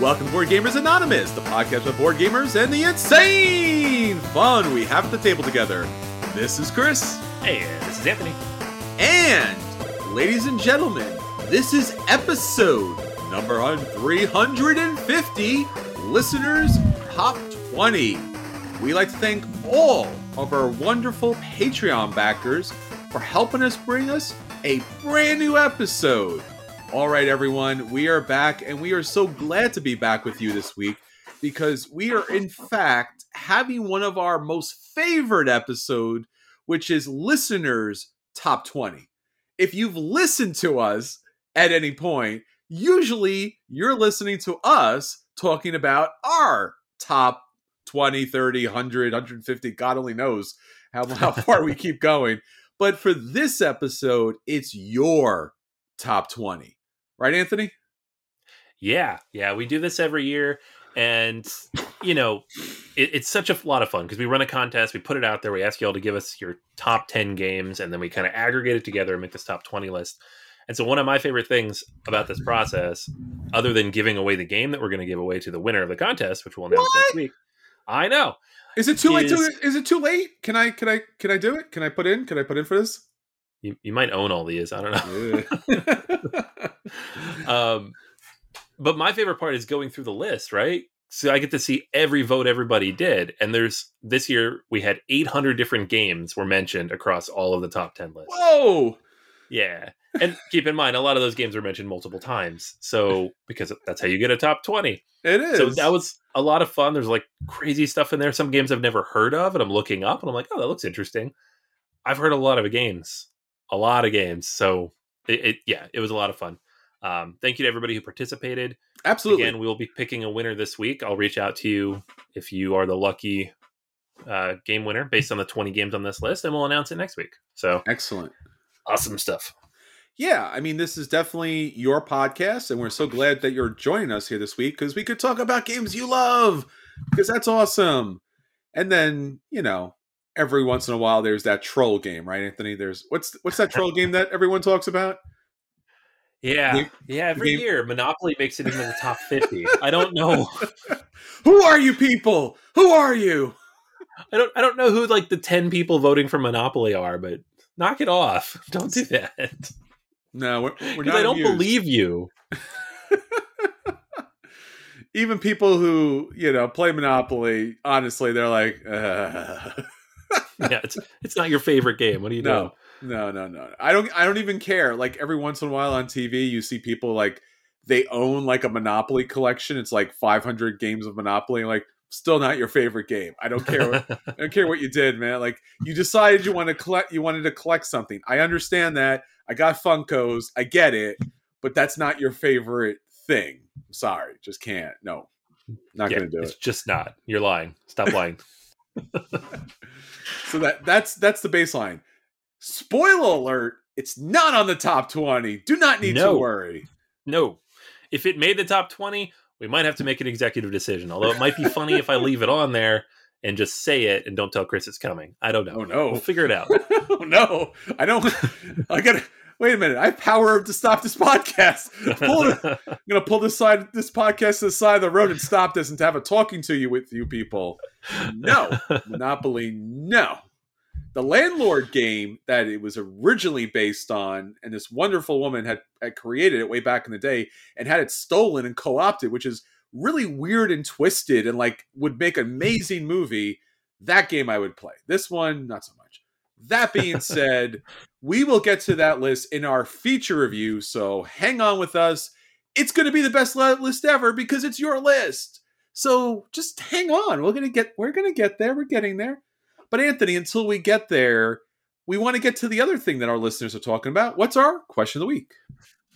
Welcome to Board Gamers Anonymous, the podcast of board gamers and the insane fun we have at the table together. This is Chris. Hey, this is Anthony. And, ladies and gentlemen, this is episode number 350 Listeners Top 20. We like to thank all of our wonderful Patreon backers for helping us bring us a brand new episode. All right, everyone, we are back, and we are so glad to be back with you this week because we are, in fact, having one of our most favorite episode, which is listeners' top 20. If you've listened to us at any point, usually you're listening to us talking about our top 20, 30, 100, 150, God only knows how, how far we keep going. But for this episode, it's your top 20 right, Anthony? Yeah, yeah, we do this every year, and you know, it, it's such a lot of fun because we run a contest, we put it out there, we ask you all to give us your top ten games, and then we kind of aggregate it together and make this top twenty list. And so, one of my favorite things about this process, other than giving away the game that we're going to give away to the winner of the contest, which we'll announce What? next week, I know. Is it too late? To, Is- is it too late? Can I? Can I? Can I do it? Can I put in? Can I put in for this? You, you might own all these. I don't know. Yeah. um, but my favorite part is going through the list, right? So I get to see every vote everybody did, and there's this year we had 800 different games were mentioned across all of the top 10 lists. Whoa! Yeah, and keep in mind a lot of those games were mentioned multiple times, so because that's how you get a top 20. It is. So that was a lot of fun. There's like crazy stuff in there. Some games I've never heard of, and I'm looking up, and I'm like, oh, that looks interesting. I've heard a lot of games, a lot of games. So it, it yeah, it was a lot of fun. Um, thank you to everybody who participated. absolutely. Again, we will be picking a winner this week. I'll reach out to you if you are the lucky uh, game winner based on the 20 games on this list, and we'll announce it next week. So Excellent. awesome stuff. Yeah, I mean, this is definitely your podcast, and we're so glad that you're joining us here this week because we could talk about games you love because that's awesome. And then, you know, every once in a while, there's that troll game, right, Anthony? There's what's what's that troll game that everyone talks about? Yeah, yeah. Every game- year, Monopoly makes it into the top 50. I don't know. Who are you people? Who are you? I don't. I don't know who like the 10 people voting for Monopoly are, but knock it off. Don't do that. No, we're, we're Because not. I don't amused. believe you. even people who you know play Monopoly, honestly, they're like, uh. yeah, it's it's not your favorite game. What are you no, doing? No, no, no. I don't. I don't even care. Like every once in a while on TV, you see people like they own like a Monopoly collection. It's like 500 games of Monopoly. Like, still not your favorite game. I don't care. What, I don't care what you did, man. Like you decided you want to collect. You wanted to collect something. I understand that. I got Funkos. I get it. But that's not your favorite thing. Sorry, just can't. No, not Yeah, gonna do it's it. just not. You're lying. Stop lying. So that that's that's the baseline. Spoiler alert: It's not on the top 20. Do not need No. to worry. no. If it made the top 20, we might have to make an executive decision. Although it might be funny if I leave it on there and just say it and don't tell Chris it's coming. I don't know. Oh no! We'll figure it out. oh no! I don't. I gotta wait a minute. I have power to stop this podcast. I'm gonna pull this side, this podcast to the side of the road and stop this and to have a talking to you with you people. No Monopoly. No. The landlord game that it was originally based on, and this wonderful woman had, had created it way back in the day and had it stolen and co-opted, which is really weird and twisted and like would make an amazing movie. That game I would play. This one, not so much. That being said, we will get to that list in our feature review. So hang on with us. It's going to be the best list ever because it's your list. So just hang on. We're gonna get. We're gonna get there. We're getting there. But Anthony, until we get there, we want to get to the other thing that our listeners are talking about. What's our question of the week?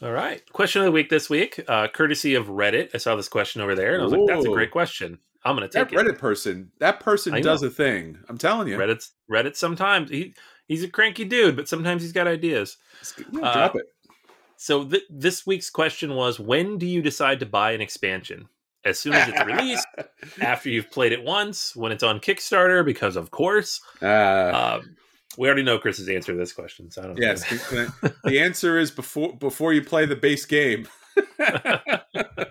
All right. Question of the week this week, uh, courtesy of Reddit. I saw this question over there and I was like, that's a great question. I'm going to That take it. Reddit person. That person does a thing. I'm telling you. Reddit's Reddit sometimes. He, he's a cranky dude, but sometimes he's got ideas. Yeah, Uh, drop it. So th- this week's question was when do you decide to buy an expansion? As soon as it's released, after you've played it once, when it's on Kickstarter, because of course. Uh, Um, we already know Chris's answer to this question, so I don't yes. can- can I- the answer is before before you play the base game.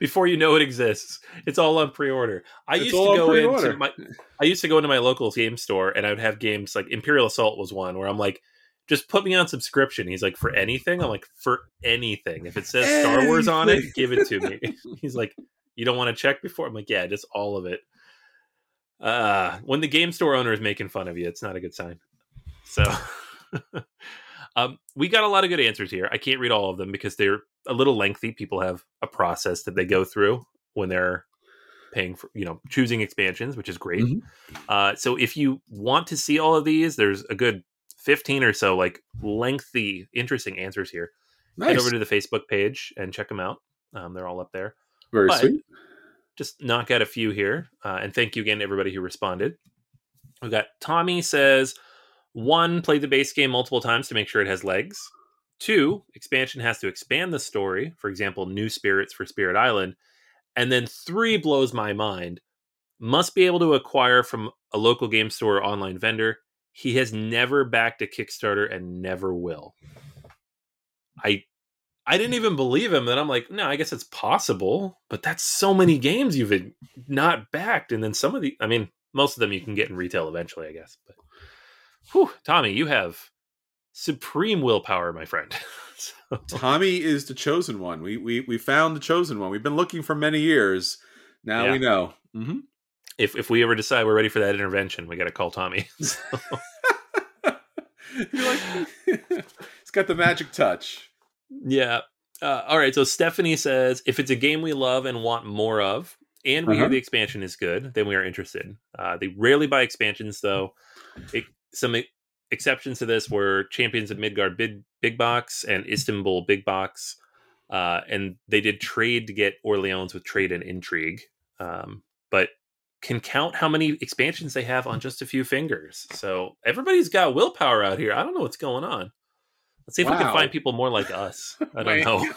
Before you know it exists, it's all on pre-order. I It's used to go pre-order. into my, I used to go into my local game store, and I would have games like Imperial Assault was one where I'm like, just put me on subscription. He's like, for anything. I'm like, for anything. If it says Star Wars on it, give it to me. He's like, you don't want to check before? I'm like, yeah, just all of it. Uh, when the game store owner is making fun of you, it's not a good sign. So, um, we got a lot of good answers here. I can't read all of them because they're a little lengthy. People have a process that they go through when they're paying for, you know, choosing expansions, which is great. Mhm. Uh, so if you want to see all of these, there's a good 15 or so like lengthy, interesting answers here. Head over to the Facebook page and check them out. Um, they're all up there Very but- sweet. just knock out a few here. Uh, and thank you again, to everybody who responded. We got Tommy says one, play the base game multiple times to make sure it has legs. Two, expansion has to expand the story. For example, new spirits for Spirit Island. And then three blows my mind. Must be able to acquire from a local game store or online vendor. He has never backed a Kickstarter and never will. I I didn't even believe him. Then I'm like, no, I guess it's possible, but that's so many games you've not backed, and then some of the, I mean, most of them you can get in retail eventually, I guess. But, whew, Tommy, you have supreme willpower, my friend. So- Tommy is the chosen one. We we we found the chosen one. We've been looking for many years. Now Yeah. we know. hmm if if we ever decide we're ready for that intervention, we got to call Tommy. You're like, it's got the magic touch. yeah. Uh, all right. So Stephanie says, if it's a game we love and want more of, and we hear Uh-huh. the expansion is good, then we are interested. Uh, they rarely buy expansions, though. It, some exceptions to this were Champions of Midgard Big Big Box and Istanbul Big Box, uh, and they did trade to get Orleans with Trade and Intrigue, um, but can count how many expansions they have on just a few fingers. So everybody's got willpower out here. I don't know what's going on. Let's see if we can find people more like us. I don't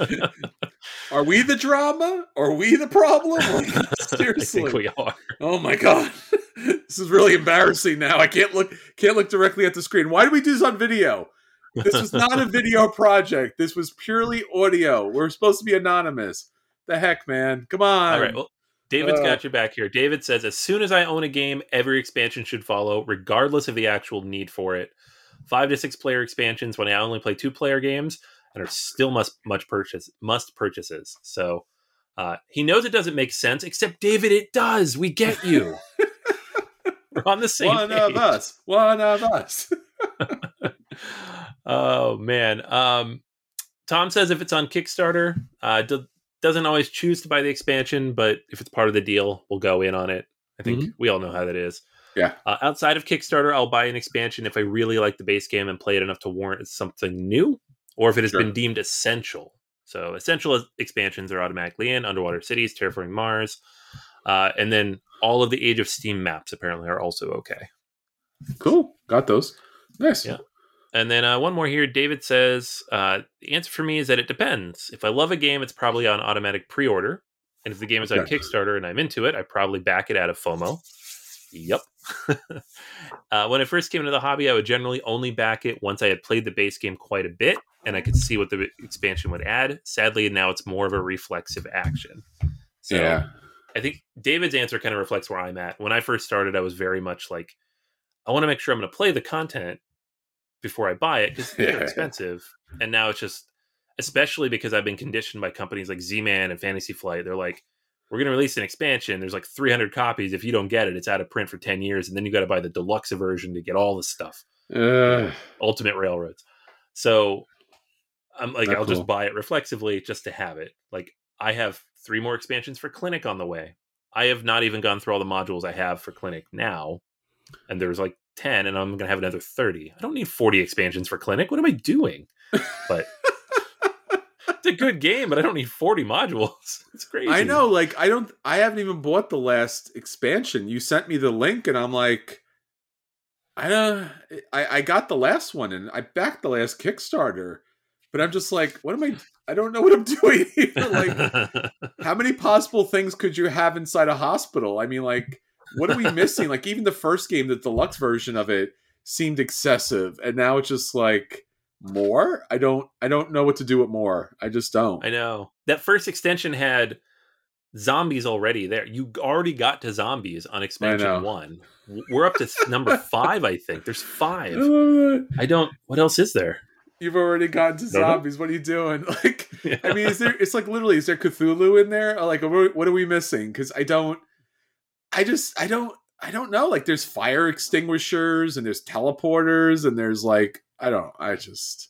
know. Are we the drama? Are we the problem? Like, I seriously. think we are. Oh my god. this is really embarrassing now. I can't look can't look directly at the screen. Why do we do this on video? This was not a video project. This was purely audio. We're supposed to be anonymous. The heck, man. Come on. All right. Well, David's Uh, got your back here. David says, as soon as I own a game, every expansion should follow, regardless of the actual need for it. Five to six player expansions when I only play two player games and are still must much purchase must purchases. So Uh, he knows it doesn't make sense, except David, it does. We get you. We're on the same One page. of us. One of us. oh man. Um, Tom says if it's on Kickstarter, uh, do, doesn't always choose to buy the expansion, but if it's part of the deal, we'll go in on it. I think we all know how that is. Yeah. Uh, outside of Kickstarter, I'll buy an expansion if I really like the base game and play it enough to warrant something new, or if it has Sure. been deemed essential. So essential expansions are automatically in Underwater Cities, Terraforming Mars, uh, and then all of the Age of Steam maps apparently are also okay. cool. Got those. Nice. Yeah. And then uh, one more here. David says the answer for me is that it depends. If I love a game, it's probably on automatic pre-order, and if the game is on Okay. Kickstarter and I'm into it, I probably back it out of FOMO. Yep. uh, when I first came into the hobby, I would generally only back it once I had played the base game quite a bit and I could see what the expansion would add. Sadly, now it's more of a reflexive action. So yeah. I think David's answer kind of reflects where I'm at. When I first started, I was very much like, I want to make sure I'm going to play the content before I buy it because they're Yeah. expensive. And now it's just, especially because I've been conditioned by companies like Z Man and Fantasy Flight. They're like, we're going to release an expansion. There's like 300 copies. If you don't get it, it's out of print for 10 years. And then you got to buy the deluxe version to get all the stuff. Uh, Ultimate Railroads. So I'm like, I'll cool. just buy it reflexively just to have it. Like I have three more expansions for Clinic on the way. I have not even gone through all the modules I have for Clinic now, and there's like ten, and I'm gonna have another thirty. I don't need forty expansions for Clinic. What am I doing? But it's a good game, but I don't need forty modules. It's crazy. I know, like I don't I haven't even bought the last expansion. You sent me the link and I'm like I don't I, I got the last one and I backed the last Kickstarter. But I'm just like, what am I I don't know what I'm doing like how many possible things could you have inside a hospital? I mean, like, what are we missing? like, even the first game, the deluxe version of it, seemed excessive, and now it's just like more. I don't, I don't know what to do with more. I just don't. I know that first extension had zombies already there. You already got to zombies on expansion one. We're up to number five, I think. There's five. I don't. What else is there? You've already gotten to zombies. What are you doing? Like, I mean, is there? It's like literally, is there Cthulhu in there? Like, what are we missing? Because I don't. I just, I don't, I don't know. Like, there's fire extinguishers and there's teleporters and there's like, I don't. I just.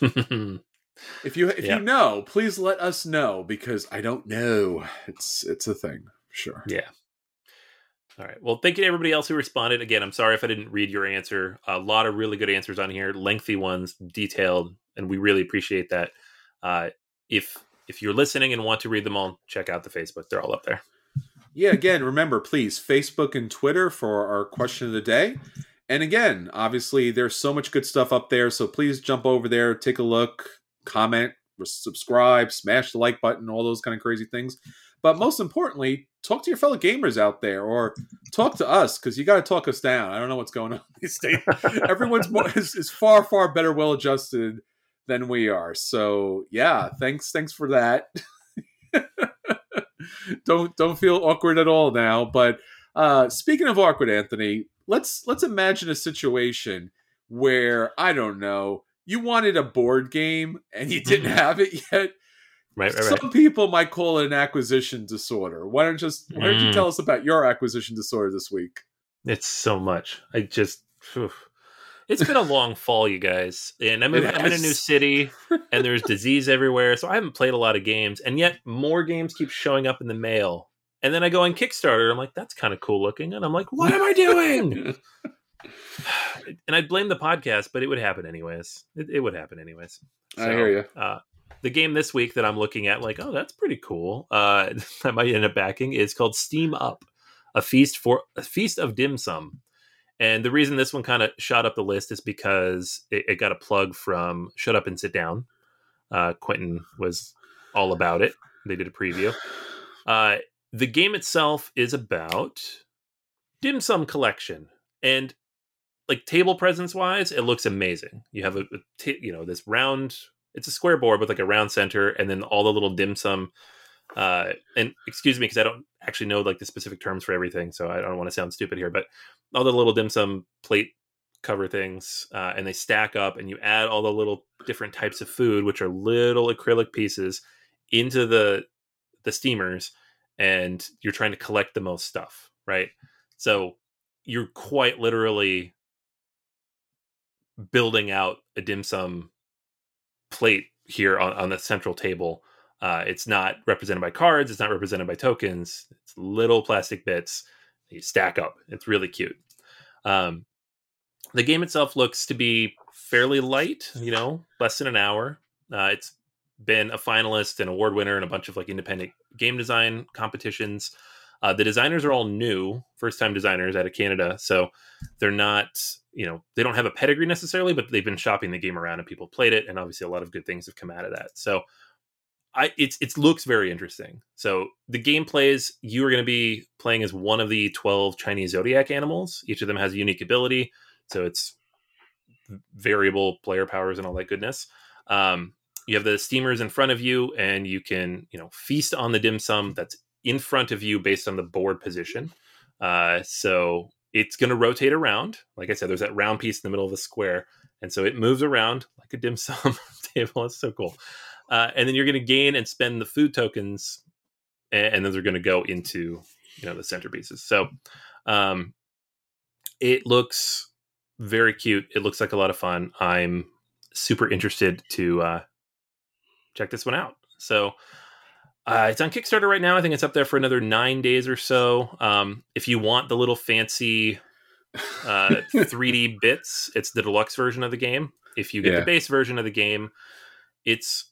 If you if Yeah. you know, please let us know because I don't know. It's it's a thing, sure. yeah. All right. Well, thank you to everybody else who responded. Again, I'm sorry if I didn't read your answer. A lot of really good answers on here, lengthy ones, detailed, and we really appreciate that. Uh, if if you're listening and want to read them all, check out the Facebook. They're all up there. Yeah, again, remember, please, Facebook and Twitter for our question of the day. And again, obviously, there's so much good stuff up there. So please jump over there, take a look, comment, subscribe, smash the like button, all those kind of crazy things. But most importantly, talk to your fellow gamers out there or talk to us because you got to talk us down. I don't know what's going on these days. Everyone's more, is, is far, far better well adjusted than we are. So yeah, thanks, thanks for that. don't don't feel awkward at all now. But uh, speaking of awkward, Anthony, let's let's imagine a situation where I don't know you wanted a board game and you didn't have it yet. Right, right, right. Some people might call it an acquisition disorder. Why don't just why don't you Mm. tell us about your acquisition disorder this week? It's so much. I just. It's been a long fall, you guys, and I'm, It I'm in a new city, and there's disease everywhere, so I haven't played a lot of games, and yet more games keep showing up in the mail. And then I go on Kickstarter, I'm like, that's kind of cool looking, and I'm like, what am I doing? and I'd blame the podcast, but it would happen anyways. It, it would happen anyways. I hear you. Uh, the game this week that I'm looking at, like, oh, that's pretty cool. Uh, I might end up backing is called Steam Up, a feast for a feast of dim sum. And the reason this one kind of shot up the list is because it, it got a plug from Shut Up and Sit Down. Uh, Quintin was all about it. They did a preview. Uh, the game itself is about dim sum collection and like table presence wise it looks amazing you have a, a you know this round it's a square board with like a round center and then all the little dim sum uh and excuse me because i don't actually know like the specific terms for everything so i don't want to sound stupid here but all the little dim sum plate cover things uh, and they stack up and you add all the little different types of food which are little acrylic pieces into the the steamers and you're trying to collect the most stuff, right? So you're quite literally building out a dim sum plate here on, on the central table. Uh, it's not represented by cards. It's not represented by tokens. It's little plastic bits. You stack up. It's really cute. Um, the game itself looks to be fairly light. You know, less than an hour. Uh, it's been a finalist and award winner in a bunch of like independent game design competitions. Uh, the designers are all new, first time designers out of Canada. So they're not, you know, they don't have a pedigree necessarily, but they've been shopping the game around and people played it. And obviously a lot of good things have come out of that. So I, it's, it looks very interesting. So the game plays, you are going to be playing as one of the 12 Chinese zodiac animals. Each of them has a unique ability. So it's variable player powers and all that goodness. Um, you have the steamers in front of you and you can you know feast on the dim sum that's in front of you based on the board position uh, so it's going to rotate around like i said there's that round piece in the middle of the square and so it moves around like a dim sum table it's so cool uh, and then you're going to gain and spend the food tokens and, and then they're going to go into you know the centerpieces so um, it looks very cute it looks like a lot of fun i'm super interested to uh, check this one out. So uh, it's on Kickstarter right now. I think it's up there for another nine days or so. Um, if you want the little fancy uh, 3D bits, it's the deluxe version of the game. If you get Yeah. the base version of the game, it's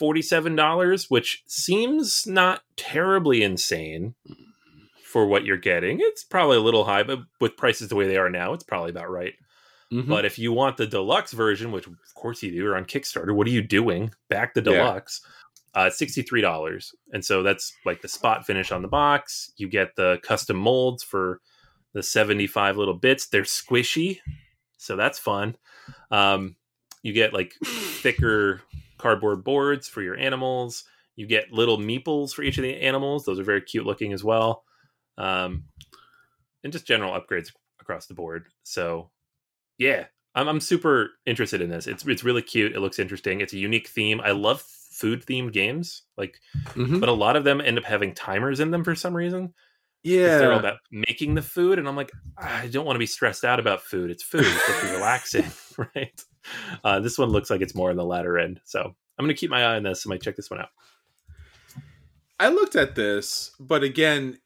$47, which seems not terribly insane for what you're getting. It's probably a little high, but with prices the way they are now, it's probably about right. Mhm. But if you want the deluxe version, which of course you do, or on Kickstarter, what are you doing? Back the Yeah. deluxe. Uh, sixty-three dollars, and so that's like the spot finish on the box. You get the custom molds for the seventy-five little bits. They're squishy, so that's fun. Um, you get like thicker cardboard boards for your animals. You get little meeples for each of the animals. Those are very cute looking as well. Um, and just general upgrades across the board. So yeah, I'm, I'm super interested in this. It's it's really cute. It looks interesting. It's a unique theme. I love food themed games, like, Mhm. but a lot of them end up having timers in them for some reason. Yeah, they're all about making the food, and I'm like, I don't want to be stressed out about food. It's food. It's supposed to be relaxing, right? Uh, this one looks like it's more on the latter end, so I'm gonna keep my eye on this. I might check this one out. I looked at this, but again,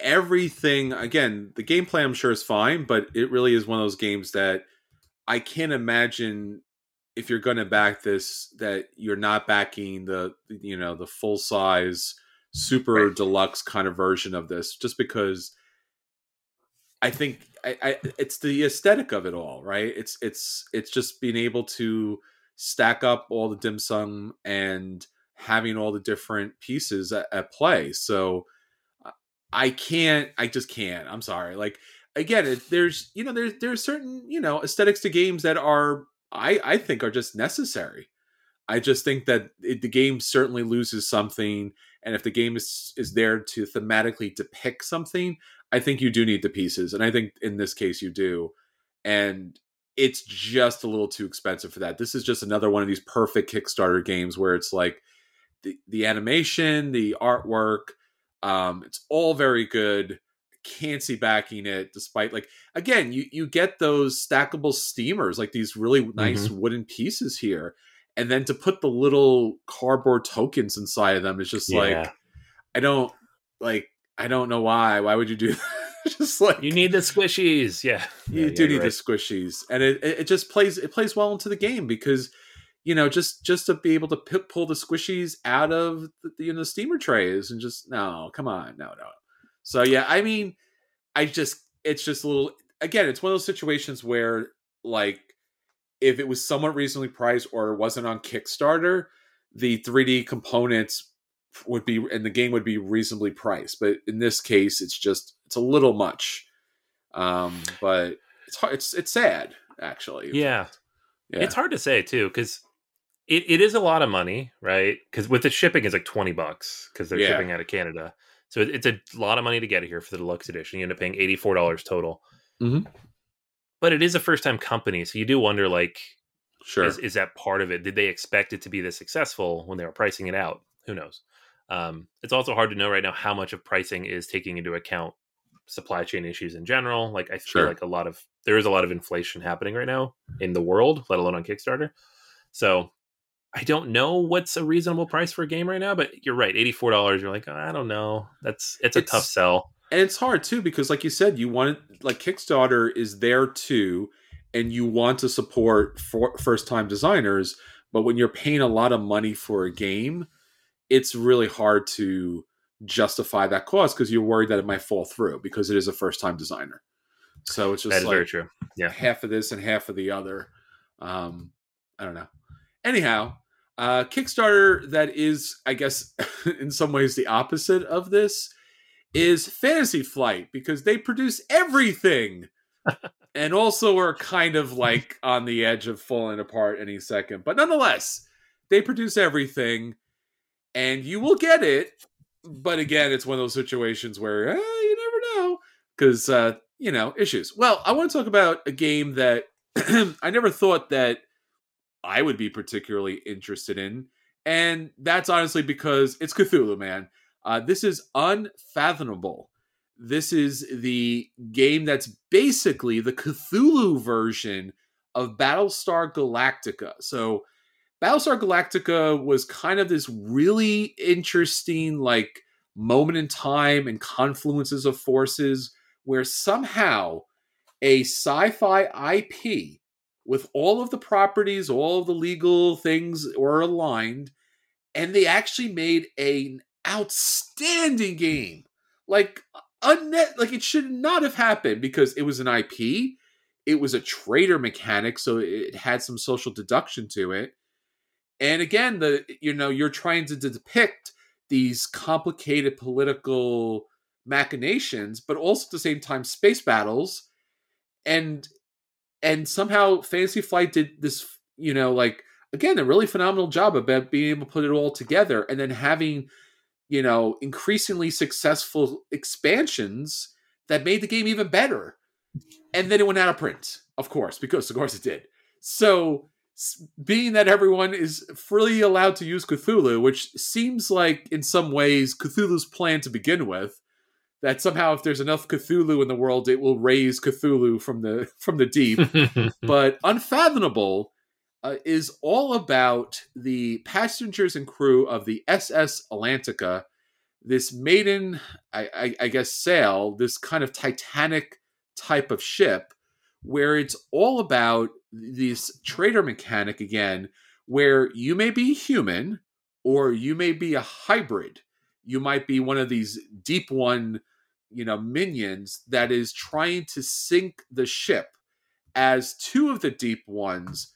everything again, the gameplay I'm sure is fine, but it really is one of those games that I can't imagine if you're going to back this that you're not backing the you know the full size super Right. deluxe kind of version of this just because I think I, I it's the aesthetic of it all, right? It's it's it's just being able to stack up all the dim sum and having all the different pieces at, at play. So uh, I can't, I just can't. I'm sorry. Like again, it, there's you know there's there's certain you know aesthetics to games that are I I think are just necessary. I just think that it, the game certainly loses something, and if the game is is there to thematically depict something, I think you do need the pieces, and I think in this case you do, and it's just a little too expensive for that. This is just another one of these perfect Kickstarter games where it's like the the animation, the artwork, um, it's all very good. Can't see backing it, despite like again, you you get those stackable steamers, like these really nice wooden pieces here, and then to put the little cardboard tokens inside of them is just Yeah. like I don't like I don't know why. Why would you do that? just like You need the squishies, yeah. you Yeah, do yeah, need you're the squishies, and it, it just plays it plays well into the game because you know just just to be able to p- pull the squishies out of the, the you know steamer trays and just no come on no no so yeah I mean I just it's just a little again it's one of those situations where like if it was somewhat reasonably priced or it wasn't on Kickstarter the 3D components would be and the game would be reasonably priced but in this case it's just it's a little much um but it's hard, it's it's sad actually Yeah. yeah It's hard to say too, because it, it is a lot of money, right? Because with the shipping is like twenty bucks because they're Yeah. shipping out of Canada, so it's a lot of money to get it here for the deluxe edition. You end up paying eighty four dollars total. Mhm. But it is a first time company, so you do wonder like, sure is, is that part of it? Did they expect it to be this successful when they were pricing it out? who knows? Um, it's also hard to know right now how much of pricing is taking into account supply chain issues in general. Like I feel Sure. like a lot of there is a lot of inflation happening right now in the world, let alone on Kickstarter. So I don't know what's a reasonable price for a game right now, but you're right, eighty four dollars. You're like, I don't know. That's it's a It's- tough sell. And it's hard too because like you said you want it, like kickstarter is there too and you want to support for first time designers but when you're paying a lot of money for a game it's really hard to justify that cost because you're worried that it might fall through because it is a first time designer so it's just That is like very true. Yeah. half of this and half of the other um i don't know anyhow uh kickstarter that is i guess in some ways the opposite of this is Fantasy Flight because they produce everything and also are kind of like on the edge of falling apart any second. But nonetheless, they produce everything and you will get it. But again, it's one of those situations where eh, you never know because, uh, you know, issues. Well, I want to talk about a game that I never thought that I would be particularly interested in. And that's honestly because it's Cthulhu, man. Uh, this is Unfathomable. This is the game that's basically the Cthulhu version of Battlestar Galactica. So, Battlestar Galactica was kind of this really interesting, like, moment in time and confluences of forces where somehow a sci fi IP with all of the properties, all of the legal things were aligned, and they actually made an outstanding game. Like unnet, like it should not have happened because it was an IP. It was a traitor mechanic, so it had some social deduction to it. And again, the you know you're trying to depict these complicated political machinations, but also at the same time space battles, and and somehow Fantasy Flight did this, you know, like again a really phenomenal job about being able to put it all together, and then having you know increasingly successful expansions that made the game even better. And then it went out of print, of course, because of course it did. So being that everyone is freely allowed to use Cthulhu, which seems like in some ways Cthulhu's plan to begin with, that somehow if there's enough Cthulhu in the world, it will raise Cthulhu from the from the deep. but Unfathomable uh, is all about the passengers and crew of the SS Atlantica, this maiden, I, I, I guess, sail, this kind of Titanic type of ship, where it's all about this traitor mechanic again, where you may be human or you may be a hybrid. You might be one of these deep one, you know, minions that is trying to sink the ship as two of the deep ones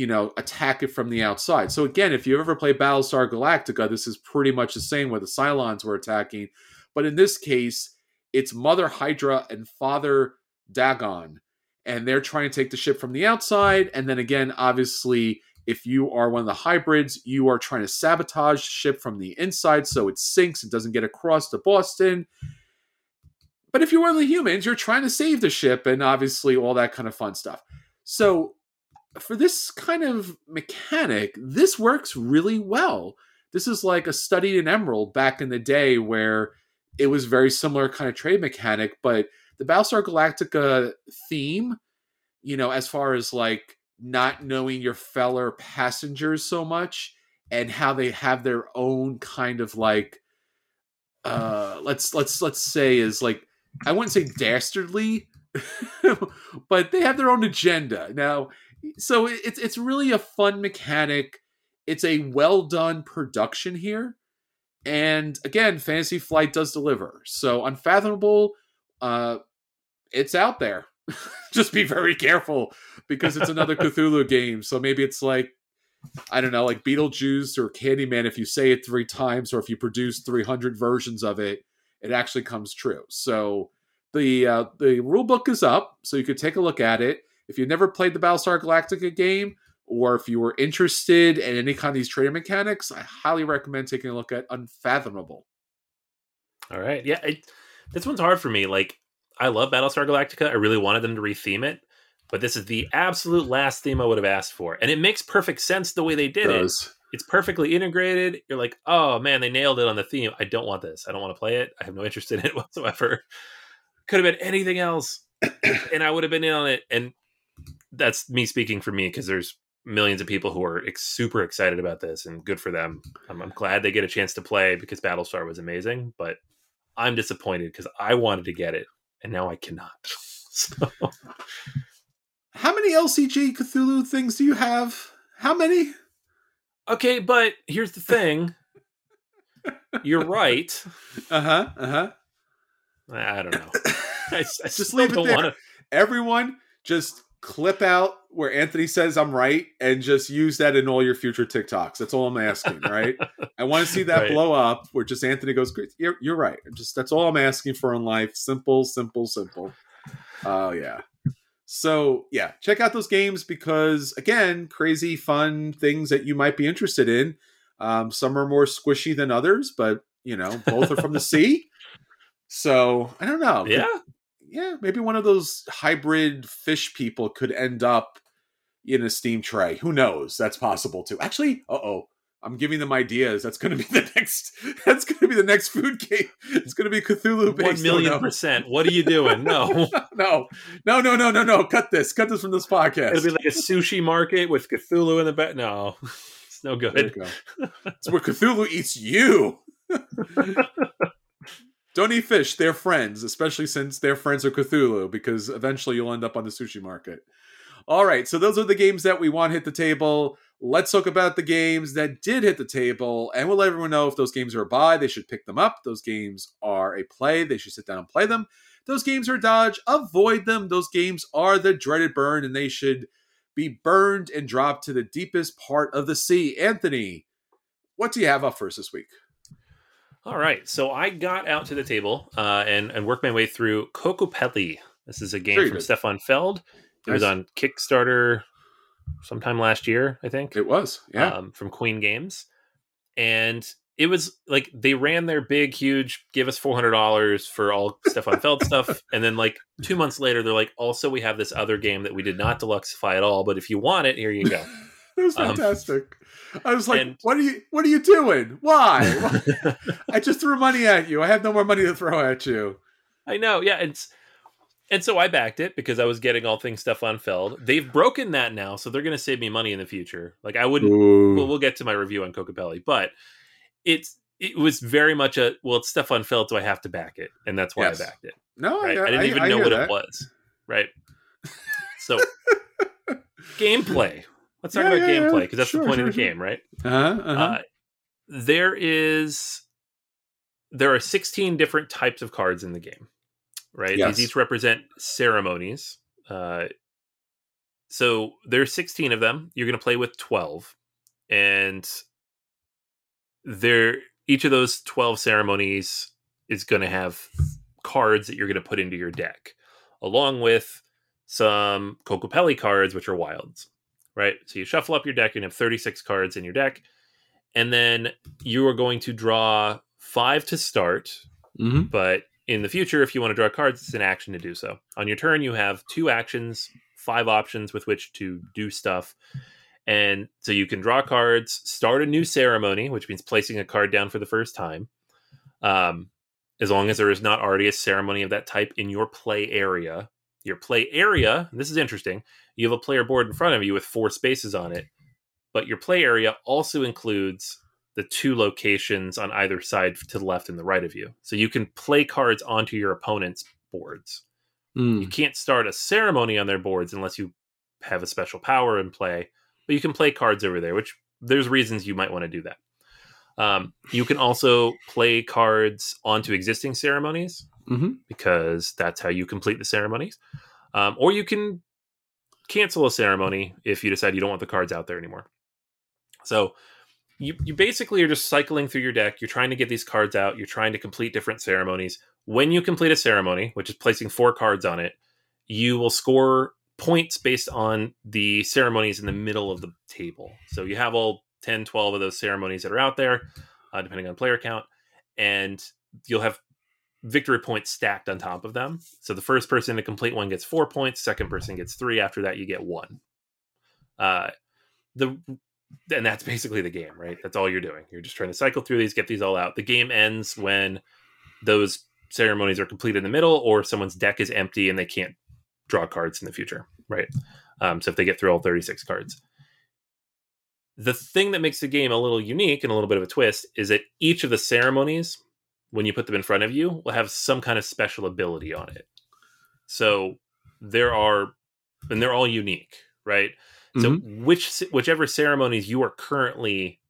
you know attack it from the outside. So again if you ever play battlestar galactica this is pretty much the same where the cylons were attacking. But in this case it's mother hydra and father dagon and they're trying to take the ship from the outside. And then again obviously if you are one of the hybrids you are trying to sabotage the ship from the inside so it sinks and doesn't get across to boston. But if you're one of the humans, you're trying to save the ship and obviously all that kind of fun stuff. So, for this kind of mechanic, this works really well. This is like a Study in Emerald back in the day where it was very similar kind of trade mechanic, but the Battlestar Galactica theme, you know, as far as like not knowing your fellow passengers so much and how they have their own kind of like uh let's let's let's say is like I wouldn't say dastardly, but they have their own agenda. Now, so it's it's really a fun mechanic. It's a well done production here. And again, Fantasy Flight does deliver. So Unfathomable, uh, it's out there. Just be very careful because it's another Cthulhu game. So maybe it's like I don't know, like Beetlejuice or Candyman. If you say it three times, or if you produce 300 versions of it, it actually comes true. So the uh, the rule book is up, so you could take a look at it. If you've never played the Battlestar Galactica game, or if you were interested in any kind of these trading mechanics, I highly recommend taking a look at Unfathomable. All right. Yeah. I, this one's hard for me. Like, I love Battlestar Galactica. I really wanted them to retheme it, but this is the absolute last theme I would have asked for. And it makes perfect sense the way they did it. Does. it's perfectly integrated. You're like, oh man, they nailed it on the theme. I don't want this. I don't want to play it. I have no interest in it whatsoever. Could have been anything else, and I would have been in on it. And that's me speaking for me because there's millions of people who are ex- super excited about this, and good for them. I'm, I'm glad they get a chance to play because Battlestar was amazing, but I'm disappointed because I wanted to get it, and now I cannot. So How many LCG Cthulhu things do you have? How many? okay, but here's the thing. You're right. Uh huh. Uh huh. I I don't know. I, I Just leave it there. want to. Everyone, just clip out where Anthony says I'm right and just use that in all your future TikToks. That's all I'm asking, right? I want to see that Right. blow up where just Anthony goes, "Great, you're, you're right. Just that's all I'm asking for in life. Simple, simple, simple. Oh yeah. So yeah, check out those games because again, crazy fun things that you might be interested in. Um, some are more squishy than others, but you know, both are from the sea. So I don't know. Yeah, yeah, maybe one of those hybrid fish people could end up in a steam tray. Who knows? That's possible too. Actually, uh oh. I'm giving them ideas. That's going to be the next. That's going to be the next food game. It's going to be Cthulhu based. one million Oh, no. percent. What are you doing? No, no, no, no, no, no, no. Cut this. Cut this from this podcast. it'll be like a sushi market with Cthulhu in the back. No, it's no good. go. It's where Cthulhu eats you. Don't eat fish. They're friends, especially since they're friends of Cthulhu, because eventually you'll end up on the sushi market. All right, so those are the games that we want hit the table. Let's talk about the games that did hit the table, and we'll let everyone know if those games are a buy, they should pick them up. Those games are a play, they should sit down and play them. Those games are dodge, avoid them. Those games are the dreaded burn, and they should be burned and dropped to the deepest part of the sea. Anthony, what do you have up first this week? All right, so I got out to the table uh, and and worked my way through Kokopelli. This is a game Very from good. Stefan Feld. It was Nice. on Kickstarter sometime last year, I think. It was, yeah. um, from Queen Games, and it was like they ran their big, huge, give us four hundred dollars for all Stefan Feld stuff, and then like two months later, they're like, also we have this other game that we did not deluxify at all, but if you want it, here you go. It was um, fantastic. I was like, and- "What are you? What are you doing? Why? I just threw money at you. I have no more money to throw at you." I know, yeah, and and so I backed it because I was getting all things Stefan Feld. They've broken that now, so they're going to save me money in the future. Like I wouldn't. Well, we'll get to my review on Kokopelli, but it's it was very much a well, it's Stefan Feld, so I have to back it, and that's why Yes. I backed it. no, right? I, I, didn't even I know hear what that. it was. Right. So gameplay. Let's talk Yeah, about yeah, gameplay because that's Sure, the point sure, of the sure. game, right? Uh-huh, uh-huh. Uh, there is there are 16 different types of cards in the game, right? Yes. These each represent ceremonies. Uh, so there's 16 of them. You're going to play with 12, and there each of those 12 ceremonies is going to have cards that you're going to put into your deck, along with some Kokopelli cards, which are wilds, right? So you shuffle up your deck, and you have 36 cards in your deck, and then you are going to draw five to start. Mhm. But in the future, if you want to draw cards, it's an action to do so. On your turn, you have two actions, five options with which to do stuff. And so you can draw cards, start a new ceremony, which means placing a card down for the first time. Um, as long as there is not already a ceremony of that type in your play area. Your play area, and this is interesting, you have a player board in front of you with four spaces on it, but your play area also includes the two locations on either side to the left and the right of you. So you can play cards onto your opponent's boards. Mm. You can't start a ceremony on their boards unless you have a special power in play, but you can play cards over there, which there's reasons you might want to do that. Um, you can also play cards onto existing ceremonies Mhm. because that's how you complete the ceremonies. Um, or you can cancel a ceremony if you decide you don't want the cards out there anymore. So you, you basically are just cycling through your deck. You're trying to get these cards out. You're trying to complete different ceremonies. When you complete a ceremony, which is placing four cards on it, you will score points based on the ceremonies in the middle of the table. So you have all 10, 12 of those ceremonies that are out there, uh, depending on player count. And you'll have victory points stacked on top of them. So the first person to complete one gets four points, second person gets three. After that, you get one. Uh, the and that's basically the game, right? That's all you're doing. You're just trying to cycle through these, get these all out. The game ends when those ceremonies are complete in the middle, or someone's deck is empty and they can't draw cards in the future, right? Um, so if they get through all 36 cards. The thing that makes the game a little unique and a little bit of a twist is that each of the ceremonies, when you put them in front of you, will have some kind of special ability on it. So there are, and they're all unique, right? So Mm-hmm. which whichever ceremonies you are currently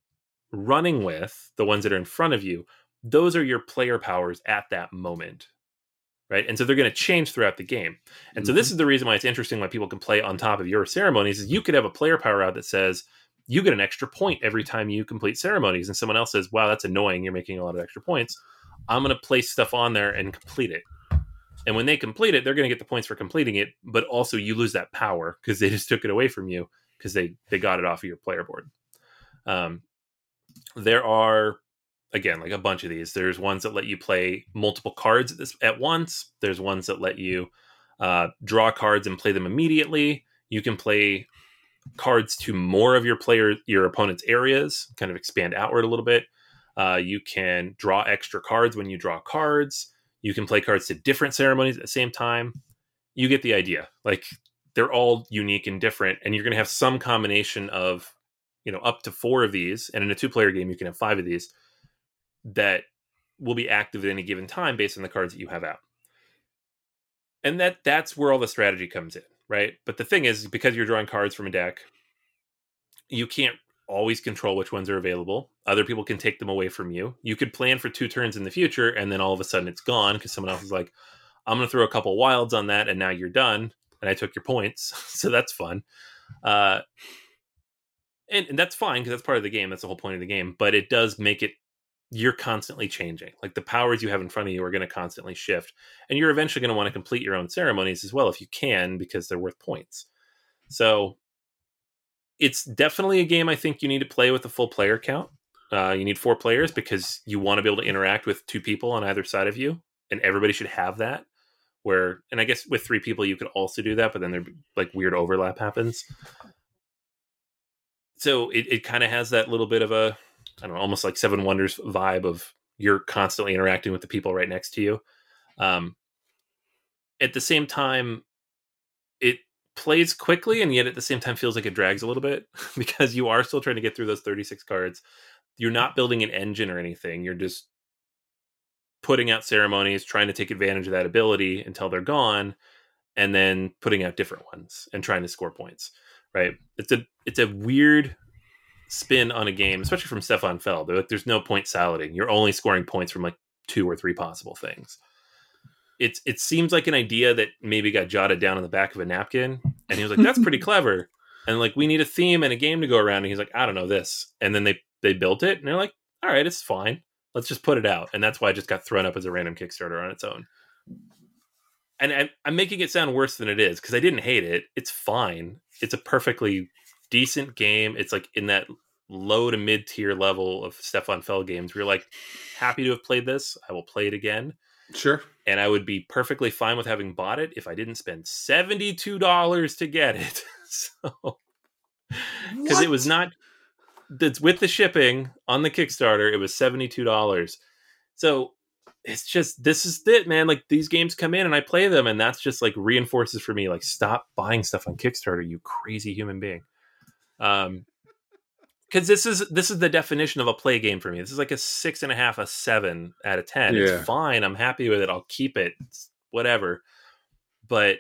running with, the ones that are in front of you, those are your player powers at that moment. Right. And so they're going to change throughout the game. And so this is the reason why it's interesting why people can play on top of your ceremonies is you could have a player power out that says you get an extra point every time you complete ceremonies. And someone else says, Wow, that's annoying. You're making a lot of extra points. I'm going to place stuff on there and complete it. And when they complete it, they're going to get the points for completing it, but also you lose that power because they just took it away from you because they they got it off of your player board. Um, there are again like a bunch of these. There's ones that let you play multiple cards at this at once. There's ones that let you uh, draw cards and play them immediately. You can play cards to more of your player your opponent's areas, kind of expand outward a little bit. Uh, you can draw extra cards when you draw cards. You can play cards to different ceremonies at the same time. You get the idea. Like they're all unique and different, and you're going to have some combination of, you know, up to four of these. And in a two-player game, you can have five of these that will be active at any given time based on the cards that you have out. And that that's where all the strategy comes in, right? But the thing is, because you're drawing cards from a deck, you can't always control which ones are available. Other people can take them away from you. You could plan for two turns in the future, and then all of a sudden it's gone because someone else is like, "I'm going to throw a couple wilds on that, and now you're done." And I took your points, so that's fun. Uh, and, and that's fine because that's part of the game. That's the whole point of the game. But it does make it you're constantly changing. Like the powers you have in front of you are going to constantly shift, and you're eventually going to want to complete your own ceremonies as well if you can because they're worth points. So it's definitely a game I think you need to play with a full player count. Uh, you need four players because you want to be able to interact with two people on either side of you, and everybody should have that. Where, and I guess with three people you could also do that, but then there like weird overlap happens. So it, it kind of has that little bit of a, I don't know, almost like Seven Wonders vibe of you're constantly interacting with the people right next to you. Um, at the same time, it plays quickly and yet at the same time feels like it drags a little bit because you are still trying to get through those 36 cards. You're not building an engine or anything. You're just putting out ceremonies, trying to take advantage of that ability until they're gone, and then putting out different ones and trying to score points. Right? It's a it's a weird spin on a game, especially from Stefan Feld. Like, there's no point salading. You're only scoring points from like two or three possible things. It's it seems like an idea that maybe got jotted down on the back of a napkin, and he was like, "That's pretty clever." And like, we need a theme and a game to go around. And he's like, "I don't know this." And then they they built it, and they're like, "All right, it's fine. Let's just put it out." And that's why it just got thrown up as a random Kickstarter on its own. And I, I'm making it sound worse than it is because I didn't hate it. It's fine. It's a perfectly decent game. It's like in that low to mid tier level of Stefan Feld games where you're like, happy to have played this. I will play it again. Sure. And I would be perfectly fine with having bought it if I didn't spend $72 to get it. so, because it was not, that's with the shipping on the Kickstarter, it was $72. So it's just, this is it, man. Like these games come in and I play them, and that's just like reinforces for me, like, stop buying stuff on Kickstarter, you crazy human being. Um, because this is this is the definition of a play game for me. This is like a six and a half, a seven out of ten. Yeah. It's fine. I'm happy with it. I'll keep it. It's whatever. But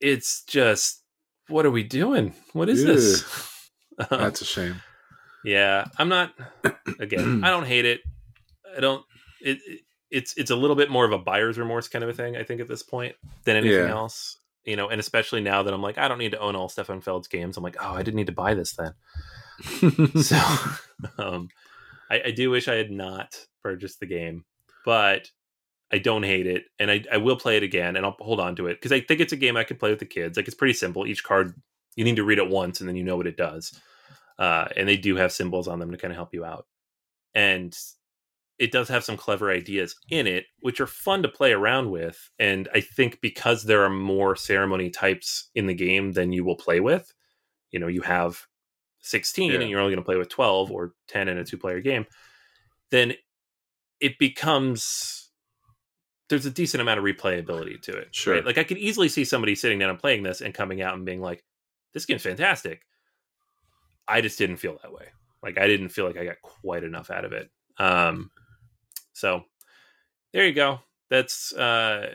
it's just what are we doing? What is this? Um, That's a shame. yeah, I'm not. Again, I don't hate it. I don't. It, it it's it's a little bit more of a buyer's remorse kind of a thing. I think at this point than anything Yeah. else. You know, and especially now that I'm like, I don't need to own all Stefan Feld's games. I'm like, oh, I didn't need to buy this then. so um, I, I do wish I had not purchased the game, but I don't hate it, and I, I will play it again, and I'll hold on to it because I think it's a game I can play with the kids. Like it's pretty simple. Each card you need to read it once, and then you know what it does. Uh, and they do have symbols on them to kind of help you out, and it does have some clever ideas in it, which are fun to play around with. And I think because there are more ceremony types in the game than you will play with, you know, you have 16 Yeah. and you're only going to play with 12 or 10 in a two player game, then it becomes there's a decent amount of replayability to it. Sure. Like I could easily see somebody sitting down and playing this and coming out and being like, this game's fantastic. I just didn't feel that way. Like I didn't feel like I got quite enough out of it. Um so there you go. That's uh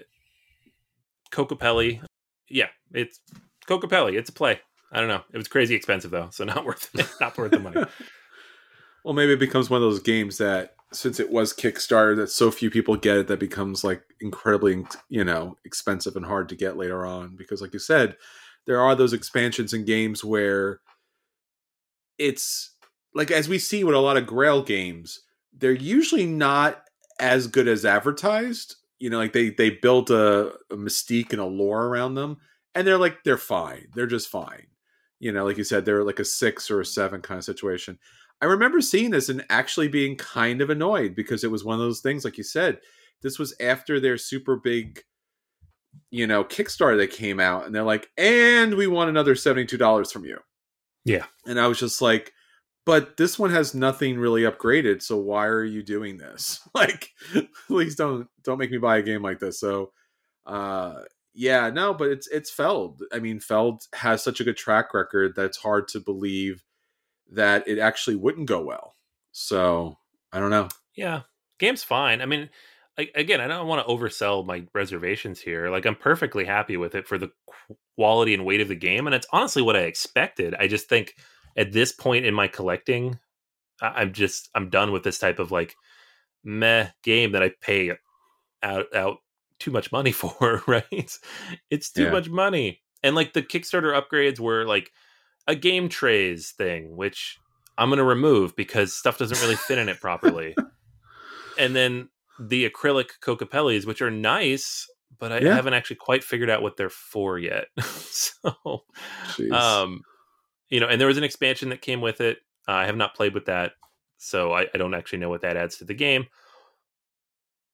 Kokopelli. Yeah, it's Kokopelli. It's a play. I don't know. It was crazy expensive though, so not worth it. not worth the money. Well, maybe it becomes one of those games that, since it was Kickstarter, that so few people get it, that becomes like incredibly, you know, expensive and hard to get later on. Because, like you said, there are those expansions in games where it's like, as we see with a lot of Grail games, they're usually not as good as advertised. You know, like they they built a, a mystique and a lore around them, and they're like they're fine. They're just fine. You know, like you said, they're like a six or a seven kind of situation. I remember seeing this and actually being kind of annoyed because it was one of those things, like you said, this was after their super big, you know, Kickstarter that came out, and they're like, and we want another $72 from you. Yeah. And I was just like, but this one has nothing really upgraded, so why are you doing this? Like, please don't don't make me buy a game like this. So uh yeah, no, but it's it's Feld. I mean, Feld has such a good track record that it's hard to believe that it actually wouldn't go well. So I don't know. Yeah, game's fine. I mean, again, I don't want to oversell my reservations here. Like I'm perfectly happy with it for the quality and weight of the game, and it's honestly what I expected. I just think at this point in my collecting, I- I'm just I'm done with this type of like meh game that I pay out out too much money for. Right? It's too Yeah. much money, and like the Kickstarter upgrades were like a game trays thing, which I'm going to remove because stuff doesn't really fit in it properly. and then the acrylic Kokopellis, which are nice, but I Yeah. haven't actually quite figured out what they're for yet. so, Jeez. um, you know, and there was an expansion that came with it. Uh, I have not played with that, so I, I don't actually know what that adds to the game.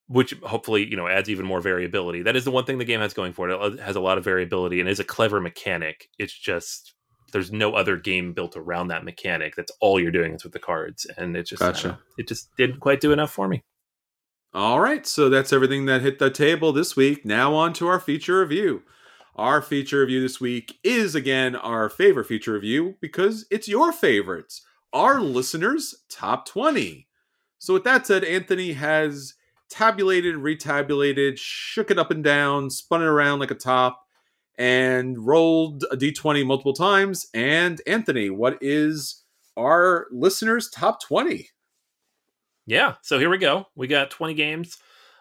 Which hopefully, you know, adds even more variability. That is the one thing the game has going for it. It has a lot of variability and is a clever mechanic. It's just there's no other game built around that mechanic. That's all you're doing is with the cards, and it just Gotcha. it just didn't quite do enough for me. All right, so that's everything that hit the table this week. Now on to our feature review. Our feature review this week is again our favorite feature review because it's your favorites, our listeners' top 20. So, with that said, Anthony has tabulated, retabulated, shook it up and down, spun it around like a top, and rolled a d20 multiple times. And, Anthony, what is our listeners' top 20? Yeah, so here we go. We got 20 games.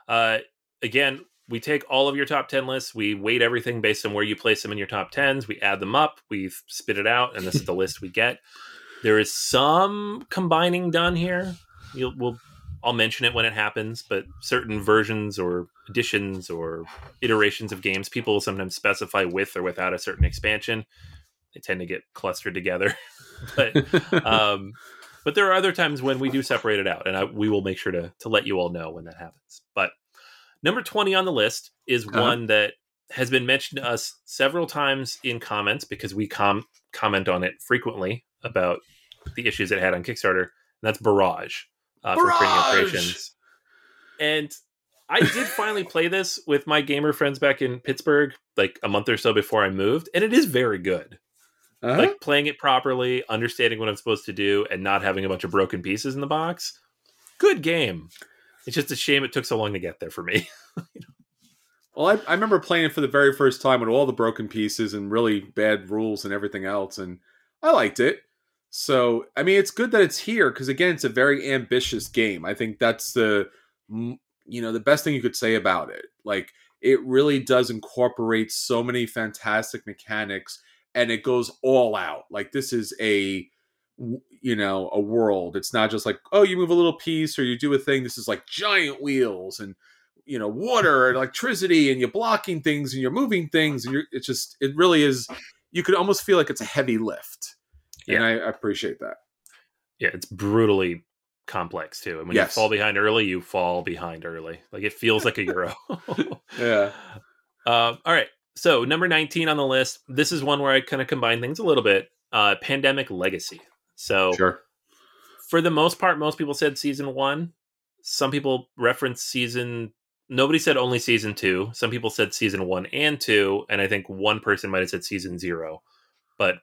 Uh, again, we take all of your top 10 lists, we weight everything based on where you place them in your top 10s, we add them up, we spit it out, and this is the list we get. There is some combining done here. You'll, we'll, I'll mention it when it happens, but certain versions or editions or iterations of games, people sometimes specify with or without a certain expansion. They tend to get clustered together. but um, but there are other times when we do separate it out, and I, we will make sure to to let you all know when that happens. Number twenty on the list is Uh-huh. one that has been mentioned to us several times in comments because we com- comment on it frequently about the issues it had on Kickstarter. And that's Barrage, uh, from Cranio Creations. And I did finally play this with my gamer friends back in Pittsburgh, like a month or so before I moved, and it is very good Uh-huh. like playing it properly, understanding what I'm supposed to do, and not having a bunch of broken pieces in the box. Good game. It's just a shame it took so long to get there for me. Well, I, I remember playing it for the very first time with all the broken pieces and really bad rules and everything else, and I liked it. So, I mean, it's good that it's here because again, it's a very ambitious game. I think that's the you know the best thing you could say about it. Like, it really does incorporate so many fantastic mechanics, and it goes all out. Like, this is a you know a world. It's not just like oh, you move a little piece or you do a thing. This is like giant wheels and you know water and electricity and you're blocking things and you're moving things and you're it's just it really is you could almost feel like it's a heavy lift and Yeah. I, I appreciate that yeah, it's brutally complex too. And when Yes. you fall behind early, you fall behind early. Like it feels like a euro. yeah Uh, all right. So number 19 on the list. This is one where I kind of combine things a little bit. Uh, Pandemic Legacy. So Sure. for the most part, most people said season one. Some people reference season. Nobody said only season two. Some people said season one and two, and I think one person might have said season zero. But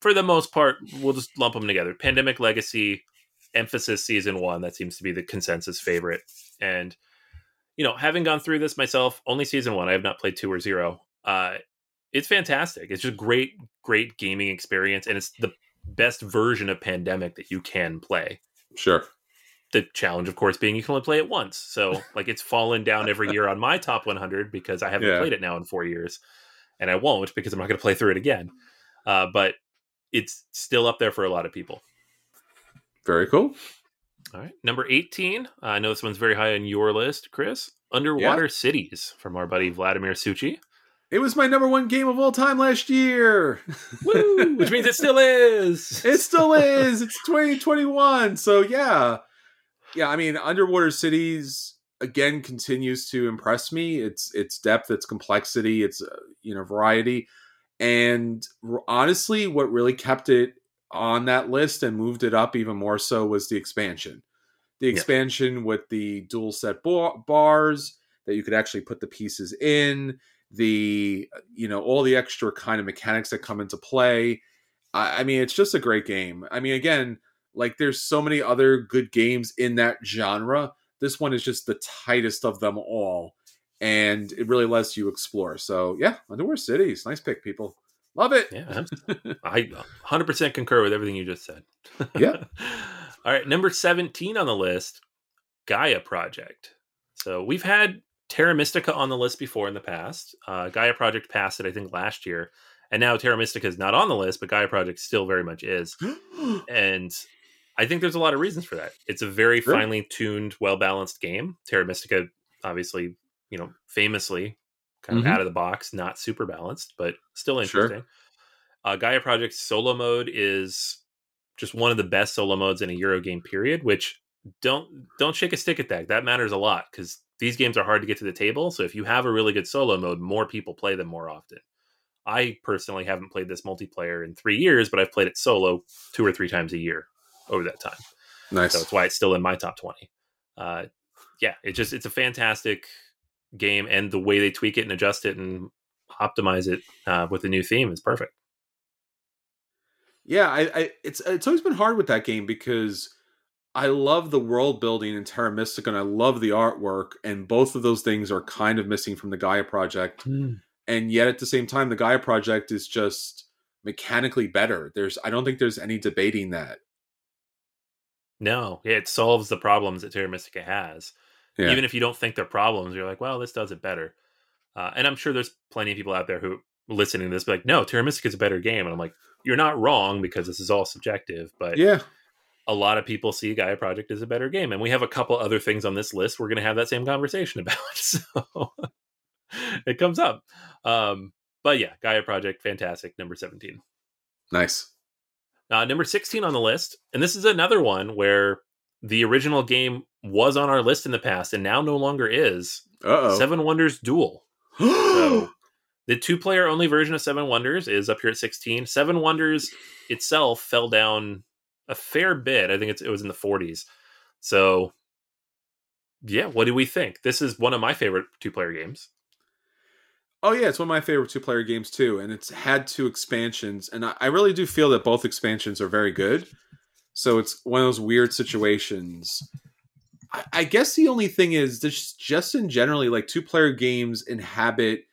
for the most part, we'll just lump them together. Pandemic Legacy, emphasis season one. That seems to be the consensus favorite. And you know, having gone through this myself, only season one. I have not played two or zero. Uh, it's fantastic. It's just great, great gaming experience, and it's the best version of Pandemic that you can play. Sure. The challenge, of course, being you can only play it once. So, like, it's fallen down every year on my top 100 because I haven't Yeah. played it now in four years, and I won't because I'm not going to play through it again. Uh, but it's still up there for a lot of people. Very cool. All right, number 18. Uh, I know this one's very high on your list, Chris. Underwater Cities from our buddy Vladimír Suchý. It was my number one game of all time last year. Woo! Which means it still is. It still is. It's 2021. So yeah. Yeah, I mean Underwater Cities again continues to impress me. It's its depth, its complexity, its uh, you know variety. And r- honestly what really kept it on that list and moved it up even more so was the expansion. The Yeah. expansion with the dual set bar- bars that you could actually put the pieces in, the uh, you know all the extra kind of mechanics that come into play. I, I mean, it's just a great game. I mean, again, like there's so many other good games in that genre. This one is just the tightest of them all, and it really lets you explore. So yeah, Underwater Cities, nice pick, people. Love it. Yeah, I 100% concur with everything you just said. Yeah. All right, number 17 on the list, Gaia Project. So we've had Terra Mystica on the list before in the past. Uh, Gaia Project passed it, I think, last year. And now Terra Mystica is not on the list, but Gaia Project still very much is. And I think there's a lot of reasons for that. It's a very Sure. finely tuned, well balanced game. Terra Mystica, obviously, you know, famously kind of Mhm. out of the box, not super balanced, but still Sure. interesting. Uh, Gaia Project solo mode is just one of the best solo modes in a Euro game period. Which don't don't shake a stick at that. That matters a lot because these games are hard to get to the table. So if you have a really good solo mode, more people play them more often. I personally haven't played this multiplayer in three years, but I've played it solo two or three times a year over that time. nice. So it's why it's still in my top 20. Uh, yeah, it just it's a fantastic game, and the way they tweak it and adjust it and optimize it uh, with the new theme is perfect. Yeah, I, I it's it's always been hard with that game because I love the world building in Terra Mystica and I love the artwork, and both of those things are kind of missing from the Gaia project. And yet at the same time, the Gaia project is just mechanically better. There's I don't think there's any debating that. No, it solves the problems that Terra Mystica has. Yeah. Even if you don't think they're problems, you're like, well, this does it better. Uh, and I'm sure there's plenty of people out there who listening to this be like, no, Terra Mystica is a better game. And I'm like, you're not wrong because this is all subjective. But yeah. A lot of people see Gaia Project as a better game. And we have a couple other things on this list we're going to have that same conversation about. So it comes up. Um, but yeah, Gaia Project, fantastic. Number 17. Nice. Uh, number 16 on the list. And this is another one where the original game was on our list in the past and now no longer is. Uh Seven Wonders Duel. So the two player only version of Seven Wonders is up here at 16. Seven Wonders itself fell down a fair bit. I think it's, it was in the 40s. So, yeah, what do we think? This is one of my favorite two player games. Oh yeah, it's one of my favorite two player games too, and it's had two expansions, and I, I really do feel that both expansions are very good. So it's one of those weird situations. I, I guess the only thing is just in generally, like two player games inhabit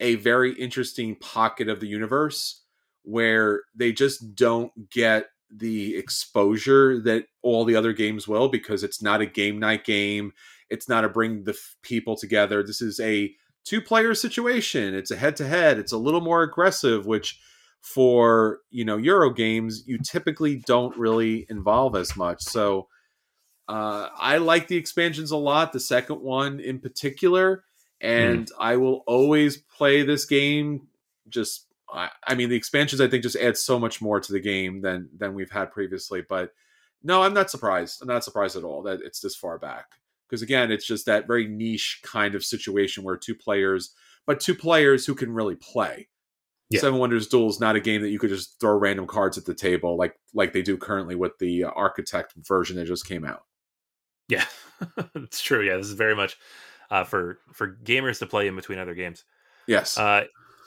a very interesting pocket of the universe where they just don't get the exposure that all the other games will because it's not a game night game. It's not a bring the f- people together. This is a two player situation. It's a head to head. It's a little more aggressive, which for you know Euro games you typically don't really involve as much. So uh, I like the expansions a lot. The second one in particular, and I will always play this game. Just I, I mean the expansions I think just add so much more to the game than than we've had previously. But no, I'm not surprised. I'm not surprised at all that it's this far back because again it's just that very niche kind of situation where two players but two players who can really play Yeah. Seven Wonders Duel is not a game that you could just throw random cards at the table like like they do currently with the uh, Architect version that just came out. Yeah, it's true. Yeah, this is very much uh, for for gamers to play in between other games. Yes. Uh,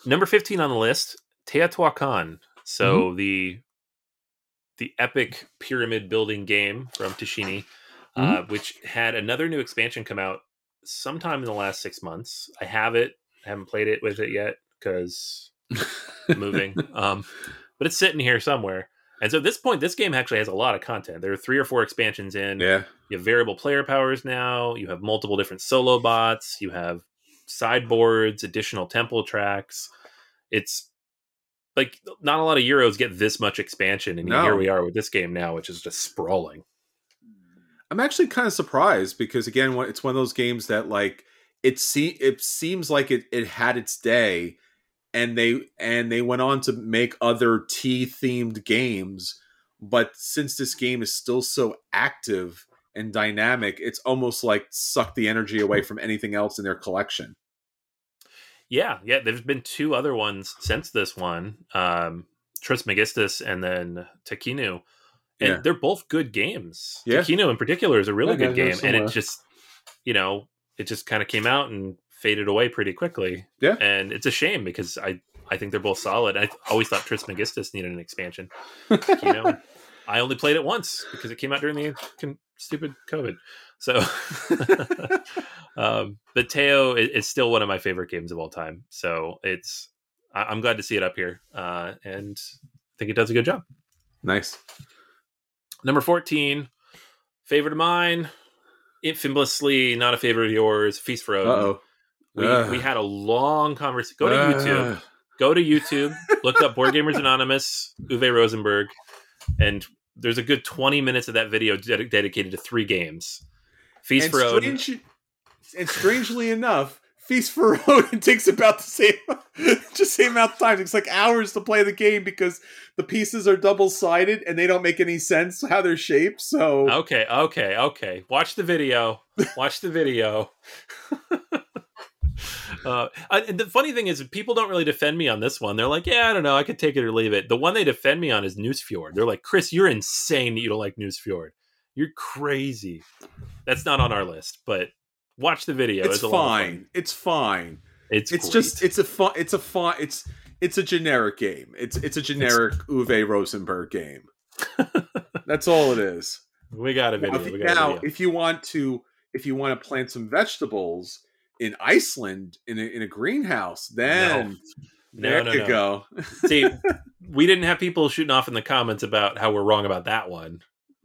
number fifteen on the list, Teotihuacan. So the the epic pyramid building game from Tascini, uh, which had another new expansion come out sometime in the last six months. I have it. I haven't played it with it yet because moving. um, but it's sitting here somewhere. And so at this point, this game actually has a lot of content. There are three or four expansions in. yeah. You have variable player powers now. You have multiple different solo bots. You have sideboards, additional temple tracks. It's like not a lot of Euros get this much expansion, and No. here we are with this game now, which is just sprawling. I'm actually kind of surprised because again, it's one of those games that like it se- it seems like it it had its day, and they and they went on to make other tea themed games, but since this game is still so active and dynamic, it's almost like sucked the energy away from anything else in their collection. Yeah, yeah. There's been two other ones since this one, um, Trismegistus and then Tekhenu, and Yeah. they're both good games. Yeah. Tekhenu in particular is a really Yeah, good game, and it just, you know, it just kind of came out and faded away pretty quickly. Yeah. and it's a shame because I I think they're both solid. I always thought Trismegistus needed an expansion. You know, I only played it once because it came out during the con- stupid COVID. So, um, but Teo is, is still one of my favorite games of all time. So it's I, I'm glad to see it up here, uh, and I think it does a good job. Nice. Number fourteen, favorite of mine, infamously not a favorite of yours. Feast for Uh Odin. oh. We, Ugh. we had a long conversation. Go to Uh. YouTube. Go to YouTube. Look up Board Gamers Anonymous, Uwe Rosenberg, and there's a good 20 minutes of that video ded- dedicated to three games. Feast And, for Odin. strange, and strangely enough, Feast for Odin takes about the same, just same amount of time. It takes like hours to play the game because the pieces are double sided and they don't make any sense how they're shaped. So Okay, okay, okay. Watch the video. Watch the video. uh, and the funny thing is, people don't really defend me on this one. They're like, "Yeah, I don't know. I could take it or leave it." The one they defend me on is Nusfjord. They're like, "Chris, you're insane that you don't like Nusfjord. You're crazy." That's not on our list, but watch the video. it's a lot fine. It's fine. It's It's great. just it's a fun. It's a fun. It's it's a generic game. It's it's a generic Uwe Rosenberg game. That's all it is. we got a video. we got a now, video. if you want to, if you want to plant some vegetables in Iceland in a, in a greenhouse, then No, there no, you no. go. See, we didn't have people shooting off in the comments about how we're wrong about that one.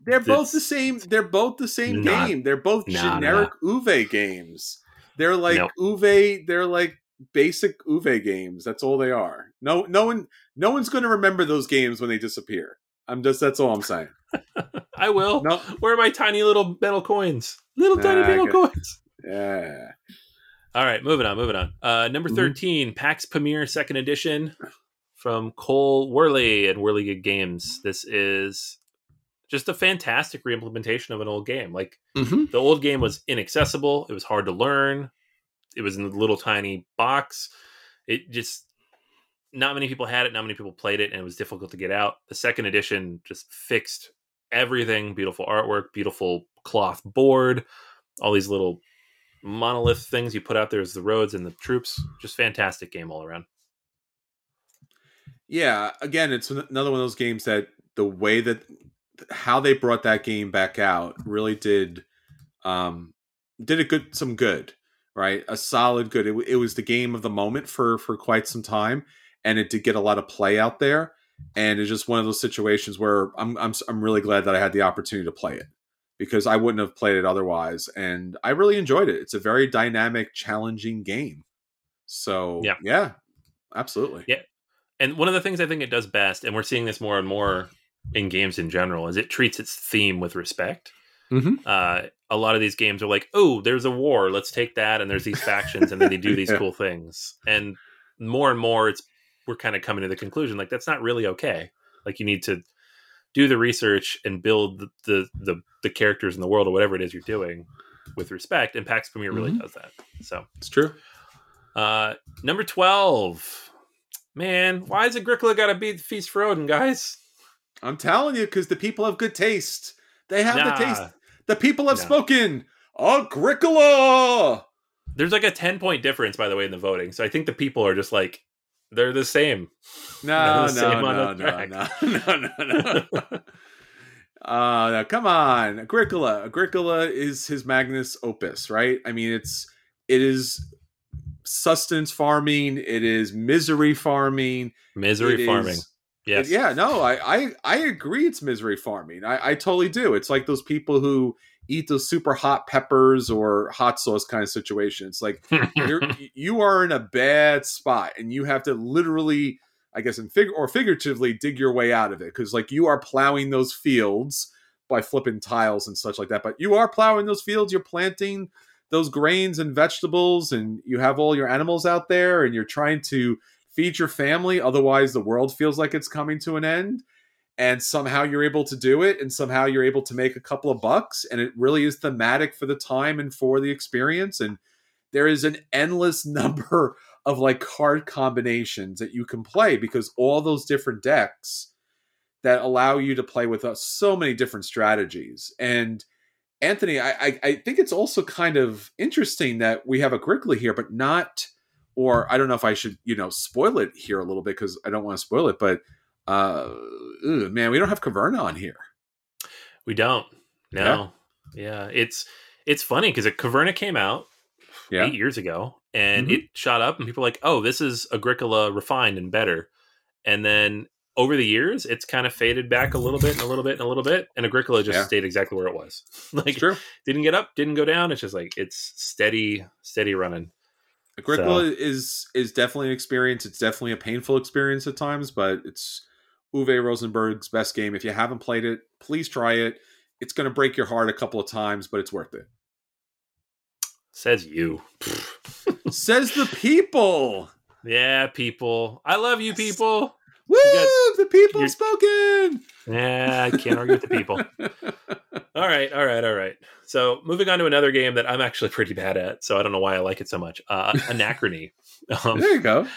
They're both It's- the same. They're both the same Not- game. They're both Nah, nah. generic Uwe games. They're like Nope. Uwe. They're like basic Uwe games. That's all they are. No, no one, no one's going to remember those games when they disappear. I'm just. That's all I'm saying. I will. No. Where are my tiny little metal coins? Little tiny Nah, I metal coins. Yeah. All right, moving on, moving on. Uh, number Mhm. 13, Pax Pamir Second Edition from Cole Wehrle and Wehrlegig Games. This is just a fantastic reimplementation of an old game. Like Mm-hmm. the old game was inaccessible, it was hard to learn, it was in a little tiny box. It just not many people had it, not many people played it, and it was difficult to get out. The second edition just fixed everything beautiful artwork, beautiful cloth board, all these little monolith things you put out there is the roads and the troops. Just fantastic game all around. Yeah, again, it's another one of those games that the way that how they brought that game back out really did um did a good some good, right? A solid good. It, it was the game of the moment for for quite some time and it did get a lot of play out there and it's just one of those situations where I'm I'm I'm really glad that I had the opportunity to play it because I wouldn't have played it otherwise and I really enjoyed it. It's a very dynamic, challenging game. So, Yeah. yeah absolutely. Yeah. And one of the things I think it does best, and we're seeing this more and more in games in general, is it treats its theme with respect. Mhm. Uh, a lot of these games are like, oh, there's a war, let's take that, and there's these factions, and then they do these Yeah. cool things. And more and more, it's we're kind of coming to the conclusion like that's not really okay. Like you need to do the research and build the the the, the characters in the world or whatever it is you're doing with respect. And Pax Pamir really Mhm. does that. So It's true. uh, number 12, Man, why is Agricola got to be the feast for Odin, guys? I'm telling you, because the people have good taste. They have Nah. the taste. The people have Nah. spoken. Agricola. There's like a 10 point difference, by the way, in the voting. So I think the people are just like, they're the same. No, the no, same no, no, no, no, no, no. Uh, no, come on, Agricola. Agricola is his magnus opus, right? I mean, it's it is sustenance farming. It is misery farming. Misery it is- farming. Yes. Yeah, no, I, I I agree. It's misery farming. I, I totally do. It's like those people who eat those super hot peppers or hot sauce kind of situation. It's like you're, you are in a bad spot, and you have to literally, I guess, in fig or figuratively, dig your way out of it because like you are plowing those fields by flipping tiles and such like that. But you are plowing those fields. You're planting those grains and vegetables, and you have all your animals out there, and you're trying to feed your family. Otherwise, the world feels like it's coming to an end. And somehow you're able to do it, and somehow you're able to make a couple of bucks, and it really is thematic for the time and for the experience. And there is an endless number of like card combinations that you can play because all those different decks that allow you to play with us so many different strategies. And Anthony, I, I, I think it's also kind of interesting that we have Agricola here, but not, or I don't know if I should, you know, spoil it here a little bit because I don't want to spoil it, but uh, ugh, man, we don't have Caverna on here. We don't. No. Yeah. It's it's funny because Caverna came out Yeah. eight years ago and Mhm. it shot up and people were like, oh, this is Agricola refined and better. And then over the years, it's kind of faded back a little bit and a little bit and a little bit. And Agricola just Yeah. stayed exactly where it was. like true. didn't get up, didn't go down. It's just like it's steady, steady running. Agricola is is definitely an experience. It's definitely a painful experience at times, but it's Uwe Rosenberg's best game. If you haven't played it, please try it. It's going to break your heart a couple of times, but it's worth it. Says you. Says the people. yeah, people. I love you, people. Woo! got- the people spoken. Yeah, I can't argue with the people. All right, all right, all right. So moving on to another game that I'm actually pretty bad at, so I don't know why I like it so much. Uh, Anachrony. um, there you go.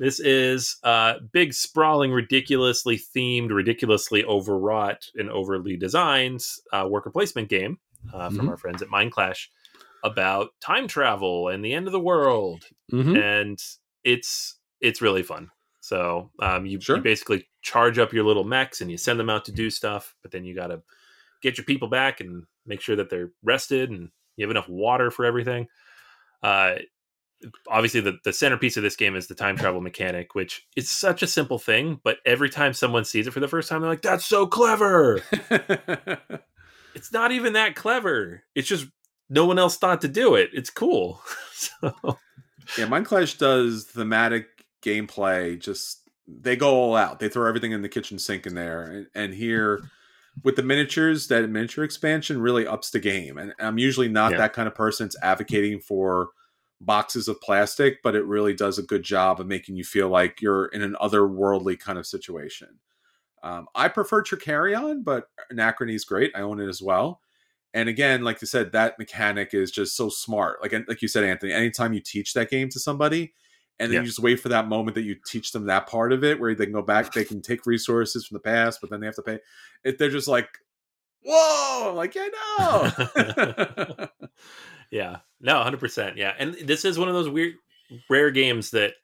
This is uh, big, sprawling, ridiculously themed, ridiculously overwrought, and overly designed uh, worker placement game uh, from Mhm. our friends at Mind Clash about time travel and the end of the world Mm-hmm. and it's it's really fun. So um, you, Sure. you basically charge up your little mechs and you send them out to do stuff, but then you got to get your people back and make sure that they're rested and you have enough water for everything. Uh, obviously, the, the centerpiece of this game is the time travel mechanic, which is such a simple thing, but every time someone sees it for the first time, they're like, "That's so clever!" It's not even that clever. It's just no one else thought to do it. It's cool. so yeah, Mind Clash does thematic gameplay. Just they go all out. They throw everything in the kitchen sink in there, and, and here with the miniatures, that miniature expansion really ups the game. And I'm usually not Yeah. that kind of person that's advocating for boxes of plastic, but it really does a good job of making you feel like you're in an otherworldly kind of situation. Um, I prefer Trickerion, but Anachrony is great. I own it as well. And again, like you said, that mechanic is just so smart. Like like you said, Anthony, anytime you teach that game to somebody, and then Yeah. you just wait for that moment that you teach them that part of it, where they can go back, they can take resources from the past, but then they have to pay. If they're just like, "Whoa!" I'm like, yeah, no. Yeah, no, hundred percent. Yeah, and this is one of those weird, rare games that,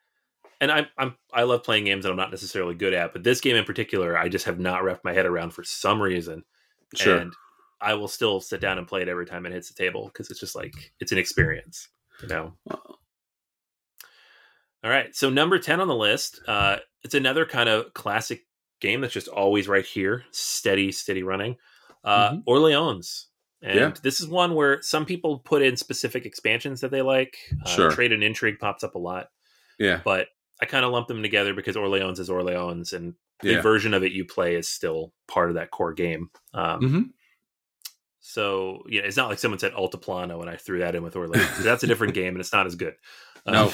and I'm I'm I love playing games that I'm not necessarily good at, but this game in particular, I just have not wrapped my head around for some reason. sure. And I will still sit down and play it every time it hits the table because it's just like it's an experience, you know. All right, so number ten on the list, uh, it's another kind of classic game that's just always right here, steady, steady running. Uh, Mhm. Orleans, and Yeah. this is one where some people put in specific expansions that they like. Uh, Sure. Trade and Intrigue pops up a lot, yeah, but I kind of lump them together because Orleans is Orleans, and the yeah. version of it you play is still part of that core game. Um, hmm so yeah, it's not like someone said Altiplano and I threw that in with Orleans. That's a different game and it's not as good. No.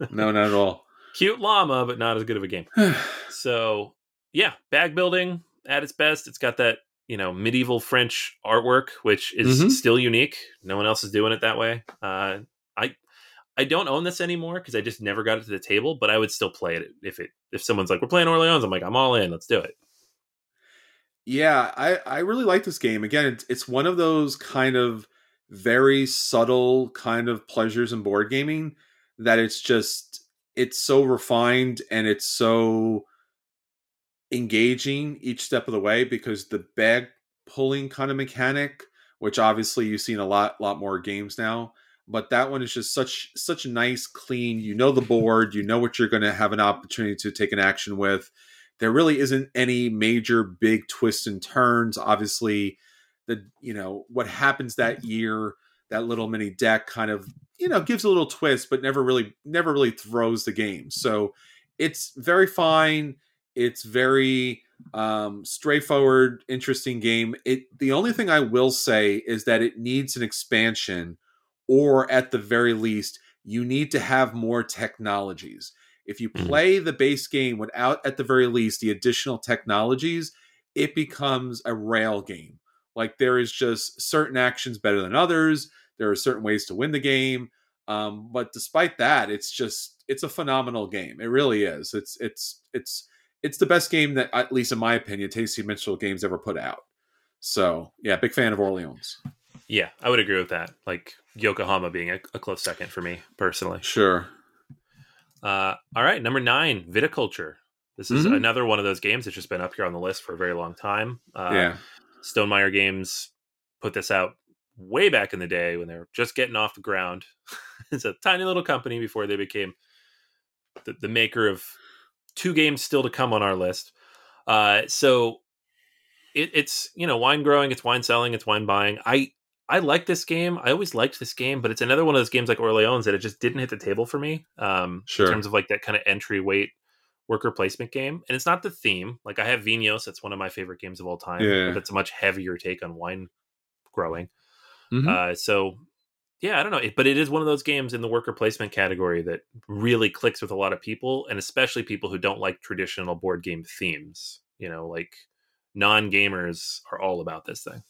Um, No, not at all. cute llama, but not as good of a game. So yeah, bag building at its best. It's got that you know medieval French artwork, which is Mhm. still unique. No one else is doing it that way. Uh, I I don't own this anymore because I just never got it to the table, but I would still play it if it if someone's like, We're playing Orleans, I'm like, I'm all in, let's do it. Yeah, I, I really like this game. Again, it's, it's one of those kind of very subtle kind of pleasures in board gaming that it's just it's so refined and it's so engaging each step of the way because the bag pulling kind of mechanic, which obviously you've seen a lot lot more games now, but that one is just such such a nice clean, you know the board, you know what you're going to have an opportunity to take an action with there really isn't any major big twists and turns. Obviously, the you know what happens that mm. year, that little mini deck kind of you know gives a little twist, but never really never really throws the game. So it's very fine. It's very um, straightforward, interesting game. It the only thing I will say is that it needs an expansion, or at the very least, you need to have more technologies if you mm-hmm. play the base game without, at the very least, the additional technologies, it becomes a rail game. Like there is just certain actions better than others. There are certain ways to win the game. Um, but despite that, it's just it's a phenomenal game. It really is. It's it's it's it's the best game that, at least in my opinion, Tasty Minstrel Games ever put out. So yeah, big fan of Orleans. Yeah, I would agree with that. Like Yokohama being a, a close second for me personally. Sure. Uh, all right, number nine, Viticulture. This is mm-hmm. another one of those games that's just been up here on the list for a very long time. Uh, yeah. Stonemaier Games put this out way back in the day when they were just getting off the ground. it's a tiny little company before they became the, the maker of two games still to come on our list. Uh, so it, it's you know wine growing, it's wine selling, it's wine buying. I I like this game. I always liked this game, but it's another one of those games like Orleans that it just didn't hit the table for me. Um, sure. In terms of like that kind of entry weight worker placement game, and it's not the theme. Like I have Vinhos, that's one of my favorite games of all time. Yeah. That's a much heavier take on wine growing. Mm-hmm. Uh, so yeah, I don't know, it, but it is one of those games in the worker placement category that really clicks with a lot of people, and especially people who don't like traditional board game themes. You know, like non gamers are all about this thing.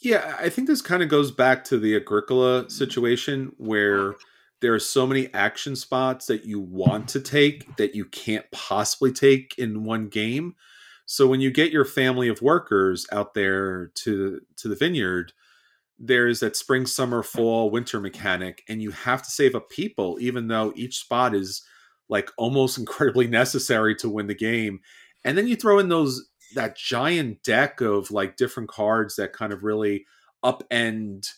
Yeah, I think this kind of goes back to the Agricola situation where there are so many action spots that you want to take that you can't possibly take in one game. So when you get your family of workers out there to to the vineyard, there's that spring, summer, mm-hmm. fall, winter mechanic, and you have to save up people, even though each spot is like almost incredibly necessary to win the game. And then you throw in those that giant deck of like different cards that kind of really upend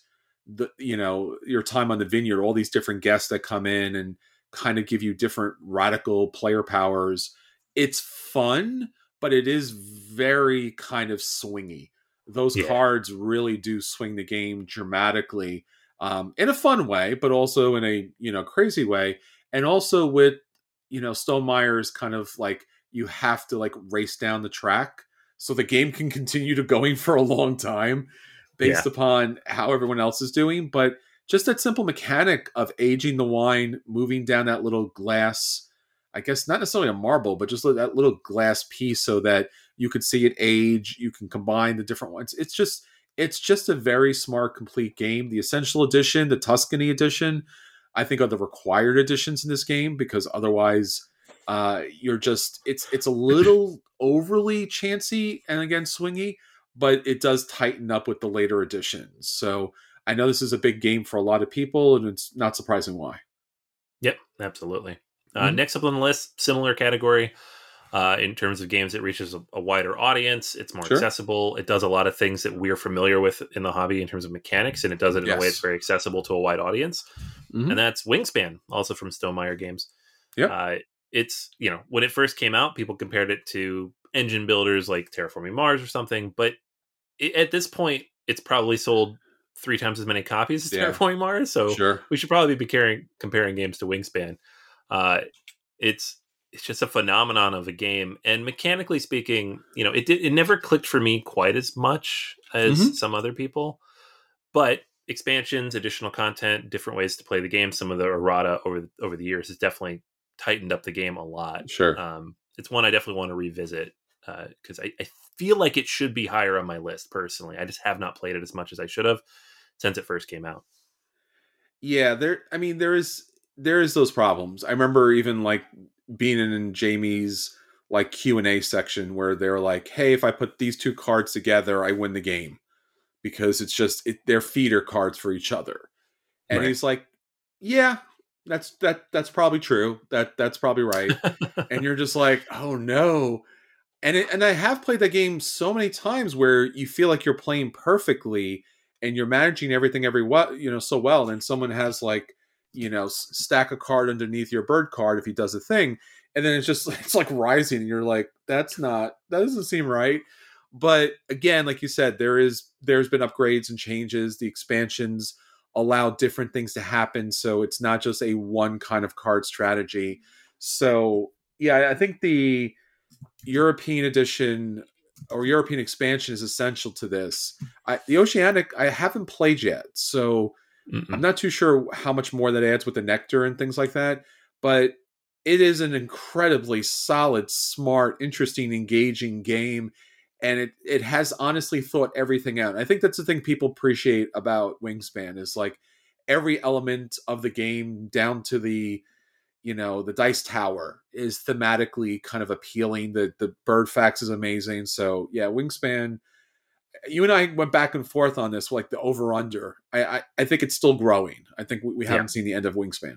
the you know your time on the vineyard all these different guests that come in and kind of give you different radical player powers. It's fun but it is very kind of swingy those yeah. cards really do swing the game dramatically um, in a fun way but also in a you know crazy way and also with you know Stonemaier's kind of like you have to like race down the track so the game can continue to going for a long time based yeah. upon how everyone else is doing but just that simple mechanic of aging the wine moving down that little glass i guess not necessarily a marble but just that little glass piece so that you could see it age you can combine the different ones it's just it's just a very smart complete game the essential edition the tuscany edition i think are the required editions in this game because otherwise uh, you're just it's it's a little overly chancy and again swingy, but it does tighten up with the later editions. So I know this is a big game for a lot of people, and it's not surprising why. Yep, absolutely. Uh, mm-hmm. Next up on the list, similar category. Uh, in terms of games, it reaches a, a wider audience. It's more sure. accessible. It does a lot of things that we're familiar with in the hobby in terms of mechanics, and it does it in yes. a way that's very accessible to a wide audience. Mm-hmm. And that's Wingspan, also from Stonemaier Games. Yeah. Uh, it's you know when it first came out, people compared it to engine builders like Terraforming Mars or something, but it, at this point, it's probably sold three times as many copies as yeah. Terraforming Mars. So sure. we should probably be comparing comparing games to Wingspan. Uh, it's it's just a phenomenon of a game, and mechanically speaking, you know, it did it never clicked for me quite as much as mm-hmm. some other people, but expansions, additional content, different ways to play the game, some of the errata over the, over the years has definitely tightened up the game a lot. Sure. Um, it's one I definitely want to revisit because uh, I, I, feel like it should be higher on my list personally. I just have not played it as much as I should have since it first came out. Yeah, there. I mean, there is. there is those problems. I remember even like being in Jamey's like Q and A section where they're like, "Hey, if I put these two cards together, I win the game," because it's just it, they're feeder cards for each other. And Right. he's like, "Yeah, that's that that's probably true. That that's probably right." and you're just like, "Oh no." And it, and I have played that game so many times where you feel like you're playing perfectly and you're managing everything every what you know so well and then someone has like you know stack a card underneath your bird card if he does a thing and then it's just it's like rising and you're like that's not that doesn't seem right. But again like you said there is there's been upgrades and changes the expansions allow different things to happen so it's not just a one kind of card strategy. So yeah i think the european edition or european expansion is essential to this. I, the oceanic i haven't played yet so Mm-mm. I'm not too sure how much more that adds with the nectar and things like that, but it is an incredibly solid, smart, interesting, engaging game, and it it has honestly thought everything out. I think that's the thing people appreciate about Wingspan is like every element of the game down to the you know the dice tower is thematically kind of appealing. The the bird facts is amazing. So yeah, Wingspan you and I went back and forth on this, like the over under. I, I I think it's still growing. I think we, we haven't seen the end of Wingspan.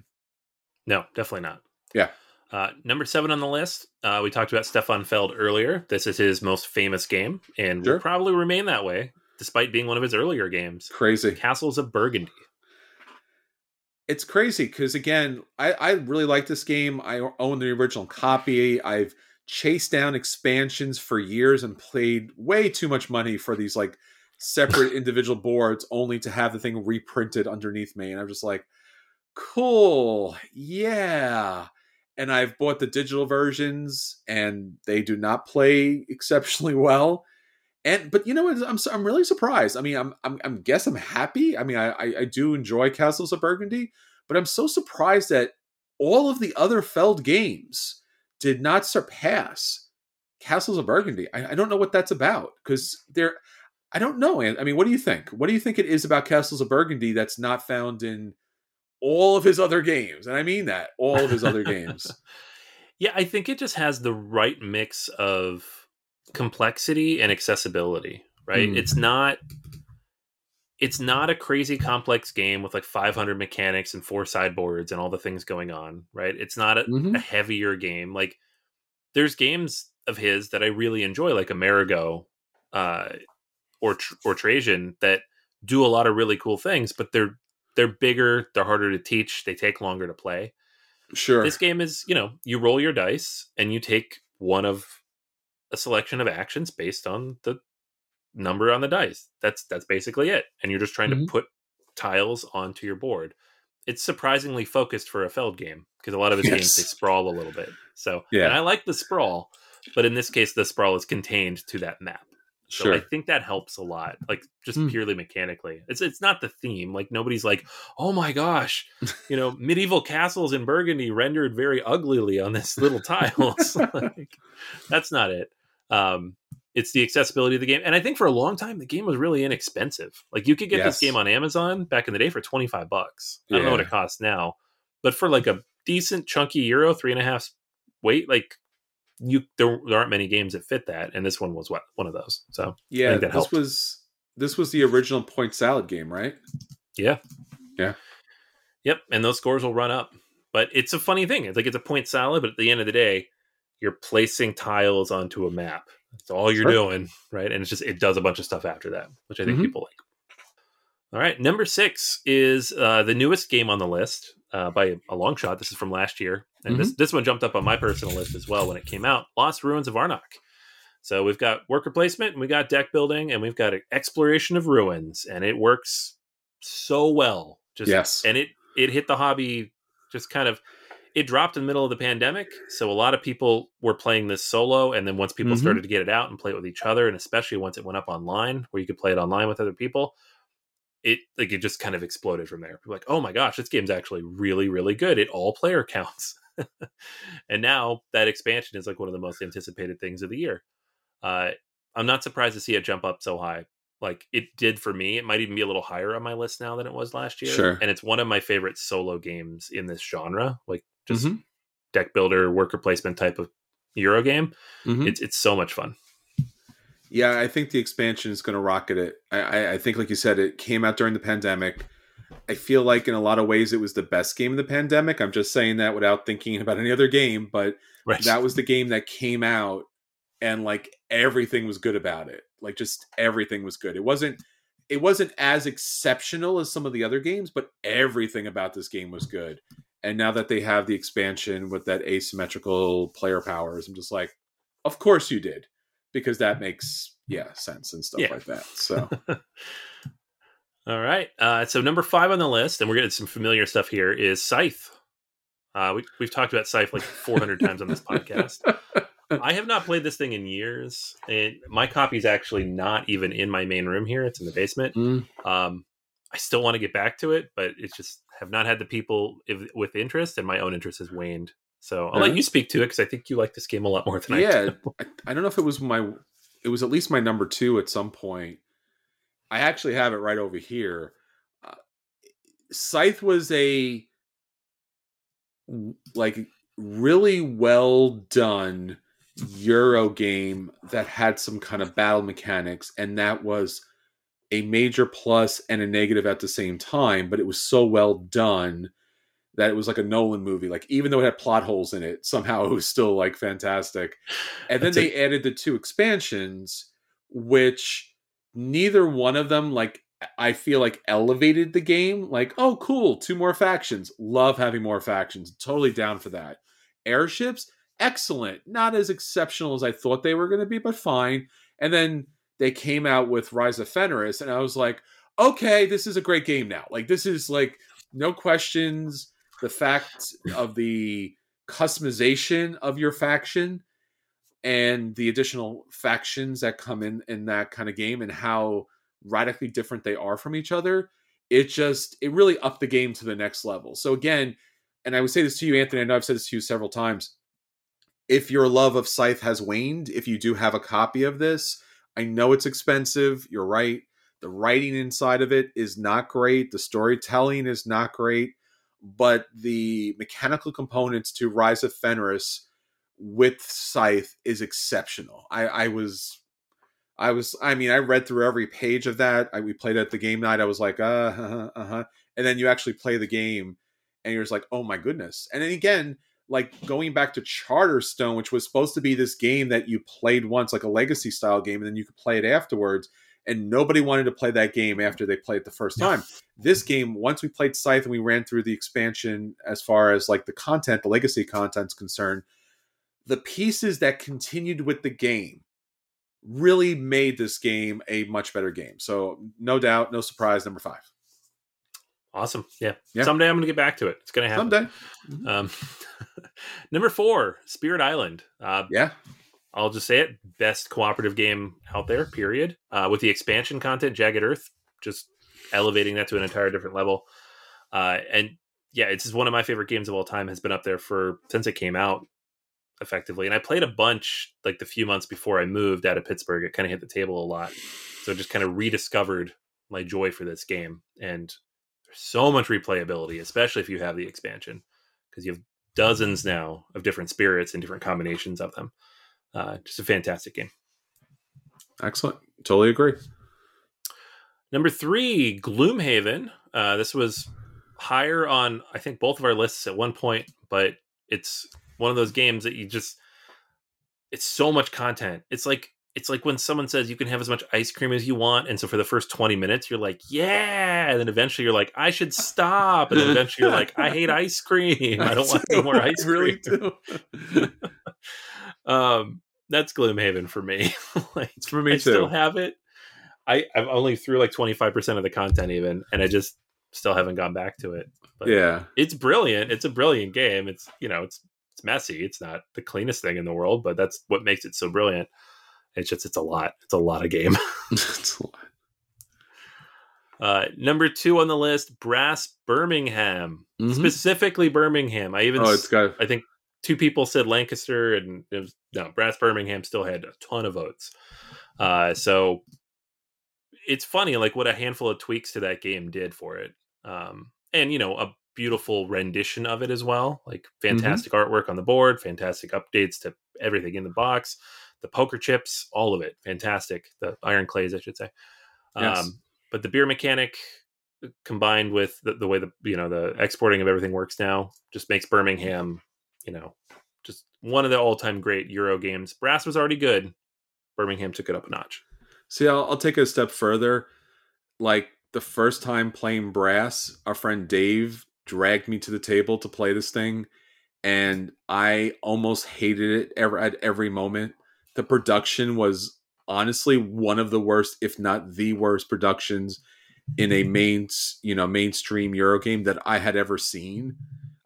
No, definitely not. Yeah. Uh, number seven on the list, uh, we talked about Stefan Feld earlier. This is his most famous game, and Sure. will probably remain that way, despite being one of his earlier games. Crazy. Castles of Burgundy. It's crazy because again, I I really like this game. I own the original copy. I've chased down expansions for years and played way too much money for these like separate individual boards, only to have the thing reprinted underneath me. And I'm just like, cool, yeah. And I've bought the digital versions, and they do not play exceptionally well. And but you know what? I'm I'm really surprised. I mean, I'm I'm, I'm guess I'm happy. I mean, I, I I do enjoy Castles of Burgundy, but I'm so surprised that all of the other Feld games did not surpass Castles of Burgundy. I, I don't know what that's about because they're. I don't know. I mean, what do you think? What do you think it is about Castles of Burgundy that's not found in all of his other games? And I mean that all of his other games. Yeah, I think it just has the right mix of complexity and accessibility, right? Mm. It's not it's not a crazy complex game with like 500 mechanics and four sideboards and all the things going on, right? It's not a, Mhm. a heavier game. Like there's games of his that I really enjoy like Amerigo uh or or Trajan that do a lot of really cool things, but they're they're bigger, they're harder to teach, they take longer to play Sure. this game is you know you roll your dice and you take one of a selection of actions based on the number on the dice that's that's basically it and you're just trying Mhm. to put tiles onto your board it's surprisingly focused for a feld game because a lot of his games they sprawl a little bit so Yeah. and i like the sprawl but in this case the sprawl is contained to that map so sure. I think that helps a lot, like just Hmm. purely mechanically. It's it's not the theme. Like nobody's like, oh my gosh, you know, medieval castles in Burgundy rendered very uglily on this little tiles. like, that's not it. Um, it's the accessibility of the game, and I think for a long time the game was really inexpensive. Like you could get Yes. this game on Amazon back in the day for twenty five bucks. I don't know what it costs now, but for like a decent chunky euro, three and a half weight, like you there, there aren't many games that fit that, and this one was what one of those. So yeah, this helped. was this was the original point salad game, right? Yeah. Yeah. Yep. And those scores will run up. But it's a funny thing. It's like it's a point salad, but at the end of the day, you're placing tiles onto a map. That's all you're Sure. doing. Right. And it's just, it does a bunch of stuff after that, which I think Mhm. people like. All right. Number six is uh, the newest game on the list uh, by a long shot. This is from last year. And Mm-hmm. this, this one jumped up on my personal list as well when it came out Lost Ruins of Arnak. So we've got worker placement, and we got deck building, and we've got exploration of ruins, and it works so well. Just Yes. and it it hit the hobby just kind of it dropped in the middle of the pandemic, so a lot of people were playing this solo, and then once people Mhm. started to get it out and play it with each other, and especially once it went up online where you could play it online with other people, it like it just kind of exploded from there. People like, oh my gosh, this game's actually really really good. It all player counts, and now that expansion is like one of the most anticipated things of the year. Uh, I'm not surprised to see it jump up so high. like it did for me. It might even be a little higher on my list now than it was last year. Sure. And it's one of my favorite solo games in this genre, like just Mhm. deck builder, worker placement type of Euro game. Mhm. It's it's so much fun. Yeah, I think the expansion is going to rocket it. I, I, I think, like you said, it came out during the pandemic. I feel like in a lot of ways it was the best game of the pandemic. I'm just saying that without thinking about any other game, but Right. that was the game that came out and like everything was good about it. Like just everything was good. It wasn't it wasn't as exceptional as some of the other games, but everything about this game was good. And now that they have the expansion with that asymmetrical player powers, I'm just like, of course you did. Because that makes yeah sense and stuff Yeah. like that. So All right. Uh, so number five on the list, and we're getting some familiar stuff here, is Scythe. Uh, we, we've talked about Scythe like 400 times on this podcast. I have not played this thing in years, and my copy is actually not even in my main room here. It's in the basement. Mm. Um, I still want to get back to it, but it's just have not had the people if, with interest, and my own interest has waned. So I'll let you speak to it because I think you like this game a lot more than I yeah, do. I, I don't know if it was my it was at least my number two at some point. I actually have it right over here. Uh, Scythe was a like really well done Euro game that had some kind of battle mechanics, and that was a major plus and a negative at the same time. But it was so well done that it was like a Nolan movie. Like even though it had plot holes in it, somehow it was still like fantastic. And then That's they added the two expansions, which neither one of them like I feel like elevated the game. Like, oh, cool, two more factions. Love having more factions. Totally down for that. Airships, excellent. Not as exceptional as I thought they were going to be, but fine. And then they came out with Rise of Fenris, and I was like, okay, this is a great game now. Like, this is like no questions. The fact of the customization of your faction and the additional factions that come in in that kind of game and how radically different they are from each other it just it really upped the game to the next level so again and i would say this to you anthony i know i've said this to you several times if your love of scythe has waned if you do have a copy of this i know it's expensive you're right the writing inside of it is not great the storytelling is not great but the mechanical components to rise of fenris with scythe is exceptional i i was I was, I mean, I read through every page of that. I, we played at the game night. I was like, uh, uh, uh, huh. And then you actually play the game and you're just like, oh my goodness. And then again, like going back to Charterstone, which was supposed to be this game that you played once, like a legacy style game, and then you could play it afterwards. And nobody wanted to play that game after they played it the first time. this game, once we played Scythe and we ran through the expansion as far as like the content, the legacy content's concerned, the pieces that continued with the game really made this game a much better game. So no doubt, no surprise, number five. Awesome. Yeah. Yeah. Someday I'm going to get back to it. It's going to happen. Someday. Um, number four, Spirit Island. Uh, Yeah. I'll just say it: best cooperative game out there. Period. Uh, with the expansion content, Jagged Earth, just elevating that to an entire different level. Uh, and yeah, it's just one of my favorite games of all time. Has been up there for since it came out, effectively. And I played a bunch like the few months before I moved out of Pittsburgh. It kind of hit the table a lot, so just kind of rediscovered my joy for this game. And there's so much replayability, especially if you have the expansion, because you have dozens now of different spirits and different combinations of them. Uh, just a fantastic game. Excellent. Totally agree. Number three, Gloomhaven. Uh, this was higher on, I think, both of our lists at one point, but it's one of those games that you just, it's so much content. It's like, it's like when someone says you can have as much ice cream as you want. And so for the first 20 minutes, you're like, yeah. And then eventually you're like, I should stop. And then eventually you're like, I hate ice cream. I don't want any more ice really cream. do. um, that's Gloomhaven for me. like, It's for me I still have it. I I've only through like twenty five percent of the content even, and I just still haven't gone back to it. But yeah. it's brilliant. It's a brilliant game. It's you know it's it's messy. It's not the cleanest thing in the world, but that's what makes it so brilliant. It's just it's a lot. It's a lot of game. It's a lot. Uh, number two on the list, Brass Birmingham, Mhm. specifically Birmingham. I even Oh, it's got I think two people said Lancaster, and it was no Brass Birmingham still had a ton of votes. Uh, so it's funny like what a handful of tweaks to that game did for it. Um, and you know, a beautiful rendition of it as well. Like Mm-hmm. fantastic artwork on the board, fantastic updates to everything in the box, the poker chips, all of it, fantastic. The iron clays, I should say. Yes. Um, but the beer mechanic uh, combined with the, the way the you know the exporting of everything works now just makes Birmingham, you know, just one of the all-time great Euro games. Brass was already good. Birmingham took it up a notch. See, I'll, I'll take it a step further. Like the first time playing brass, our friend Dave dragged me to the table to play this thing, and I almost hated it ever at every moment. The production was honestly one of the worst, if not the worst, productions in a main, you know, mainstream Euro game that I had ever seen.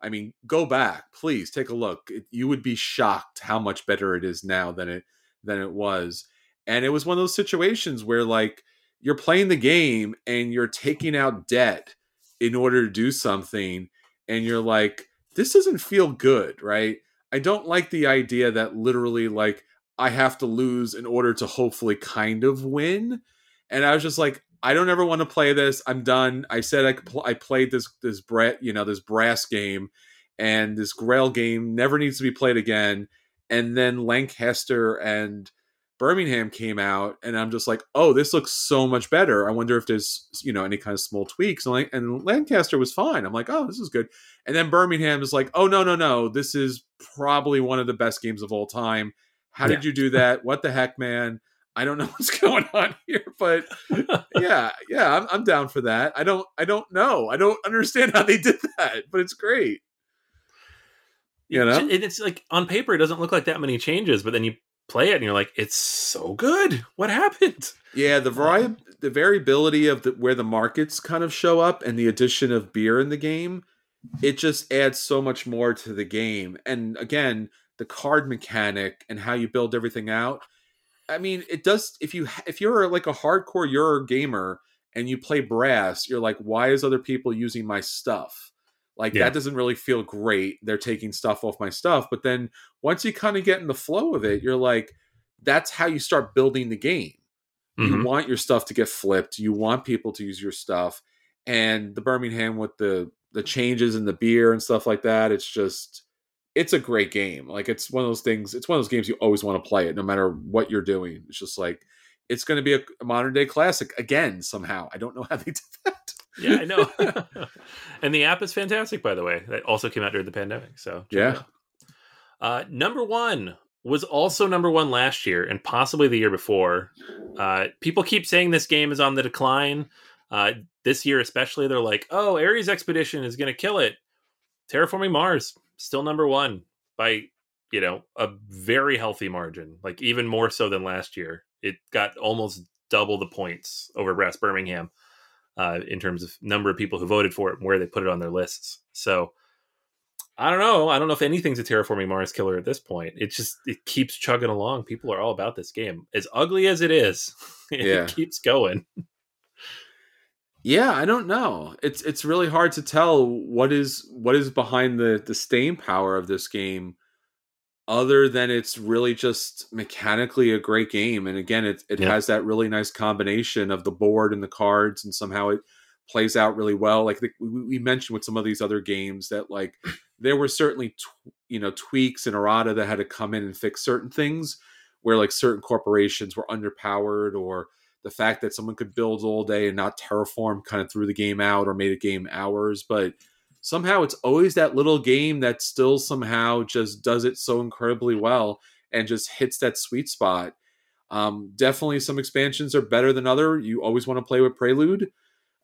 I mean, go back, please take a look. It, you would be shocked how much better it is now than it than it was. And it was one of those situations where like you're playing the game and you're taking out debt in order to do something and you're like this doesn't feel good, right? I don't like the idea that literally like I have to lose in order to hopefully kind of win. And I was just like I don't ever want to play this. I'm done. I said I pl- I played this this brat, you know, this brass game and this Grail game never needs to be played again. And then Lancaster and Birmingham came out, and I'm just like, oh, this looks so much better. I wonder if there's you know any kind of small tweaks. And, like, and Lancaster was fine. I'm like, oh, this is good. And then Birmingham is like, oh no no no, this is probably one of the best games of all time. How did you do that? What the heck, man? I don't know what's going on here, but yeah, yeah, I'm, I'm down for that. I don't, I don't know. I don't understand how they did that, but it's great. You know, And it's like on paper, it doesn't look like that many changes, but then you play it and you're like, it's so good. What happened? Yeah, the vari- the variability of the where the markets kind of show up and the addition of beer in the game, it just adds so much more to the game. And again, the card mechanic and how you build everything out. I mean, it does if you if you're like a hardcore Euro gamer and you play brass, you're like, why is other people using my stuff? Like Yeah. that doesn't really feel great. They're taking stuff off my stuff. But then once you kind of get in the flow of it, you're like, that's how you start building the game you Mhm. want your stuff to get flipped you want people to use your stuff and the birmingham with the the changes in the beer and stuff like that it's just it's a great game like it's one of those things it's one of those games you always want to play it no matter what you're doing it's just like it's going to be a, modern day classic again somehow i don't know how they did that Yeah, I know. and the app is fantastic, by the way. That also came out during the pandemic. So Yeah. Uh, number one was also number one last year and possibly the year before. Uh, people keep saying this game is on the decline. Uh, this year, especially, they're like, "Oh, Ares Expedition is going to kill it." Terraforming Mars still number one by you know a very healthy margin, like even more so than last year. It got almost double the points over Brass Birmingham uh, in terms of number of people who voted for it and where they put it on their lists. So I don't know. I don't know if anything's a terraforming Mars killer at this point. It just it keeps chugging along. People are all about this game. As ugly as it is, it Yeah. keeps going. Yeah, I don't know. It's it's really hard to tell what is what is behind the the staying power of this game other than it's really just mechanically a great game and again it it Yeah. has that really nice combination of the board and the cards and somehow it plays out really well like the, we, we mentioned with some of these other games that like there were certainly you know tweaks in errata that had to come in and fix certain things where like certain corporations were underpowered or the fact that someone could build all day and not terraform kind of threw the game out or made a game hours but somehow it's always that little game that still somehow just does it so incredibly well and just hits that sweet spot. Um, definitely some expansions are better than other. You always want to play with prelude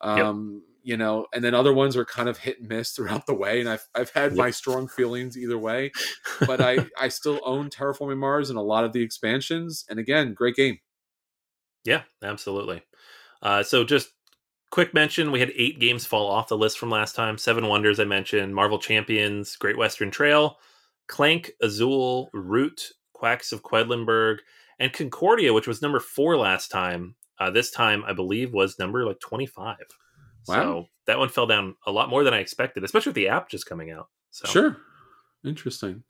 um, you know and then other ones are kind of hit and miss throughout the way and i've, I've had my strong feelings either way but i i still own terraforming mars and a lot of the expansions and again great game Yeah, absolutely. Uh, so just quick mention: we had eight games fall off the list from last time. Seven Wonders I mentioned, Marvel Champions, Great Western Trail, Clank, Azul, Root, Quacks of Quedlinburg, and Concordia, which was number four last time. Uh, this time, I believe, was number like twenty-five. Wow. So that one fell down a lot more than I expected, especially with the app just coming out. So Sure. Interesting.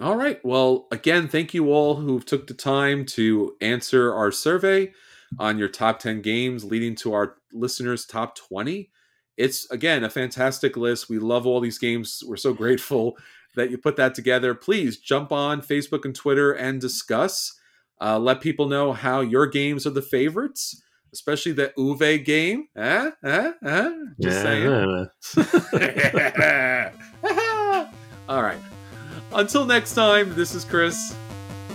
All right. Well, again, thank you all who took the time to answer our survey. on your top 10 games, leading to our listeners' top 20. It's, again, a fantastic list. We love all these games. We're so grateful that you put that together. Please jump on Facebook and Twitter and discuss. Uh, let people know how your games are the favorites, especially the Uwe game. Eh? Eh? Eh? Just saying. All right. Until next time, this is Chris.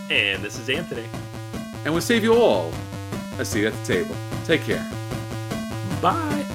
And this is Anthony. And we'll save you all a seat at the table. Take care. Bye.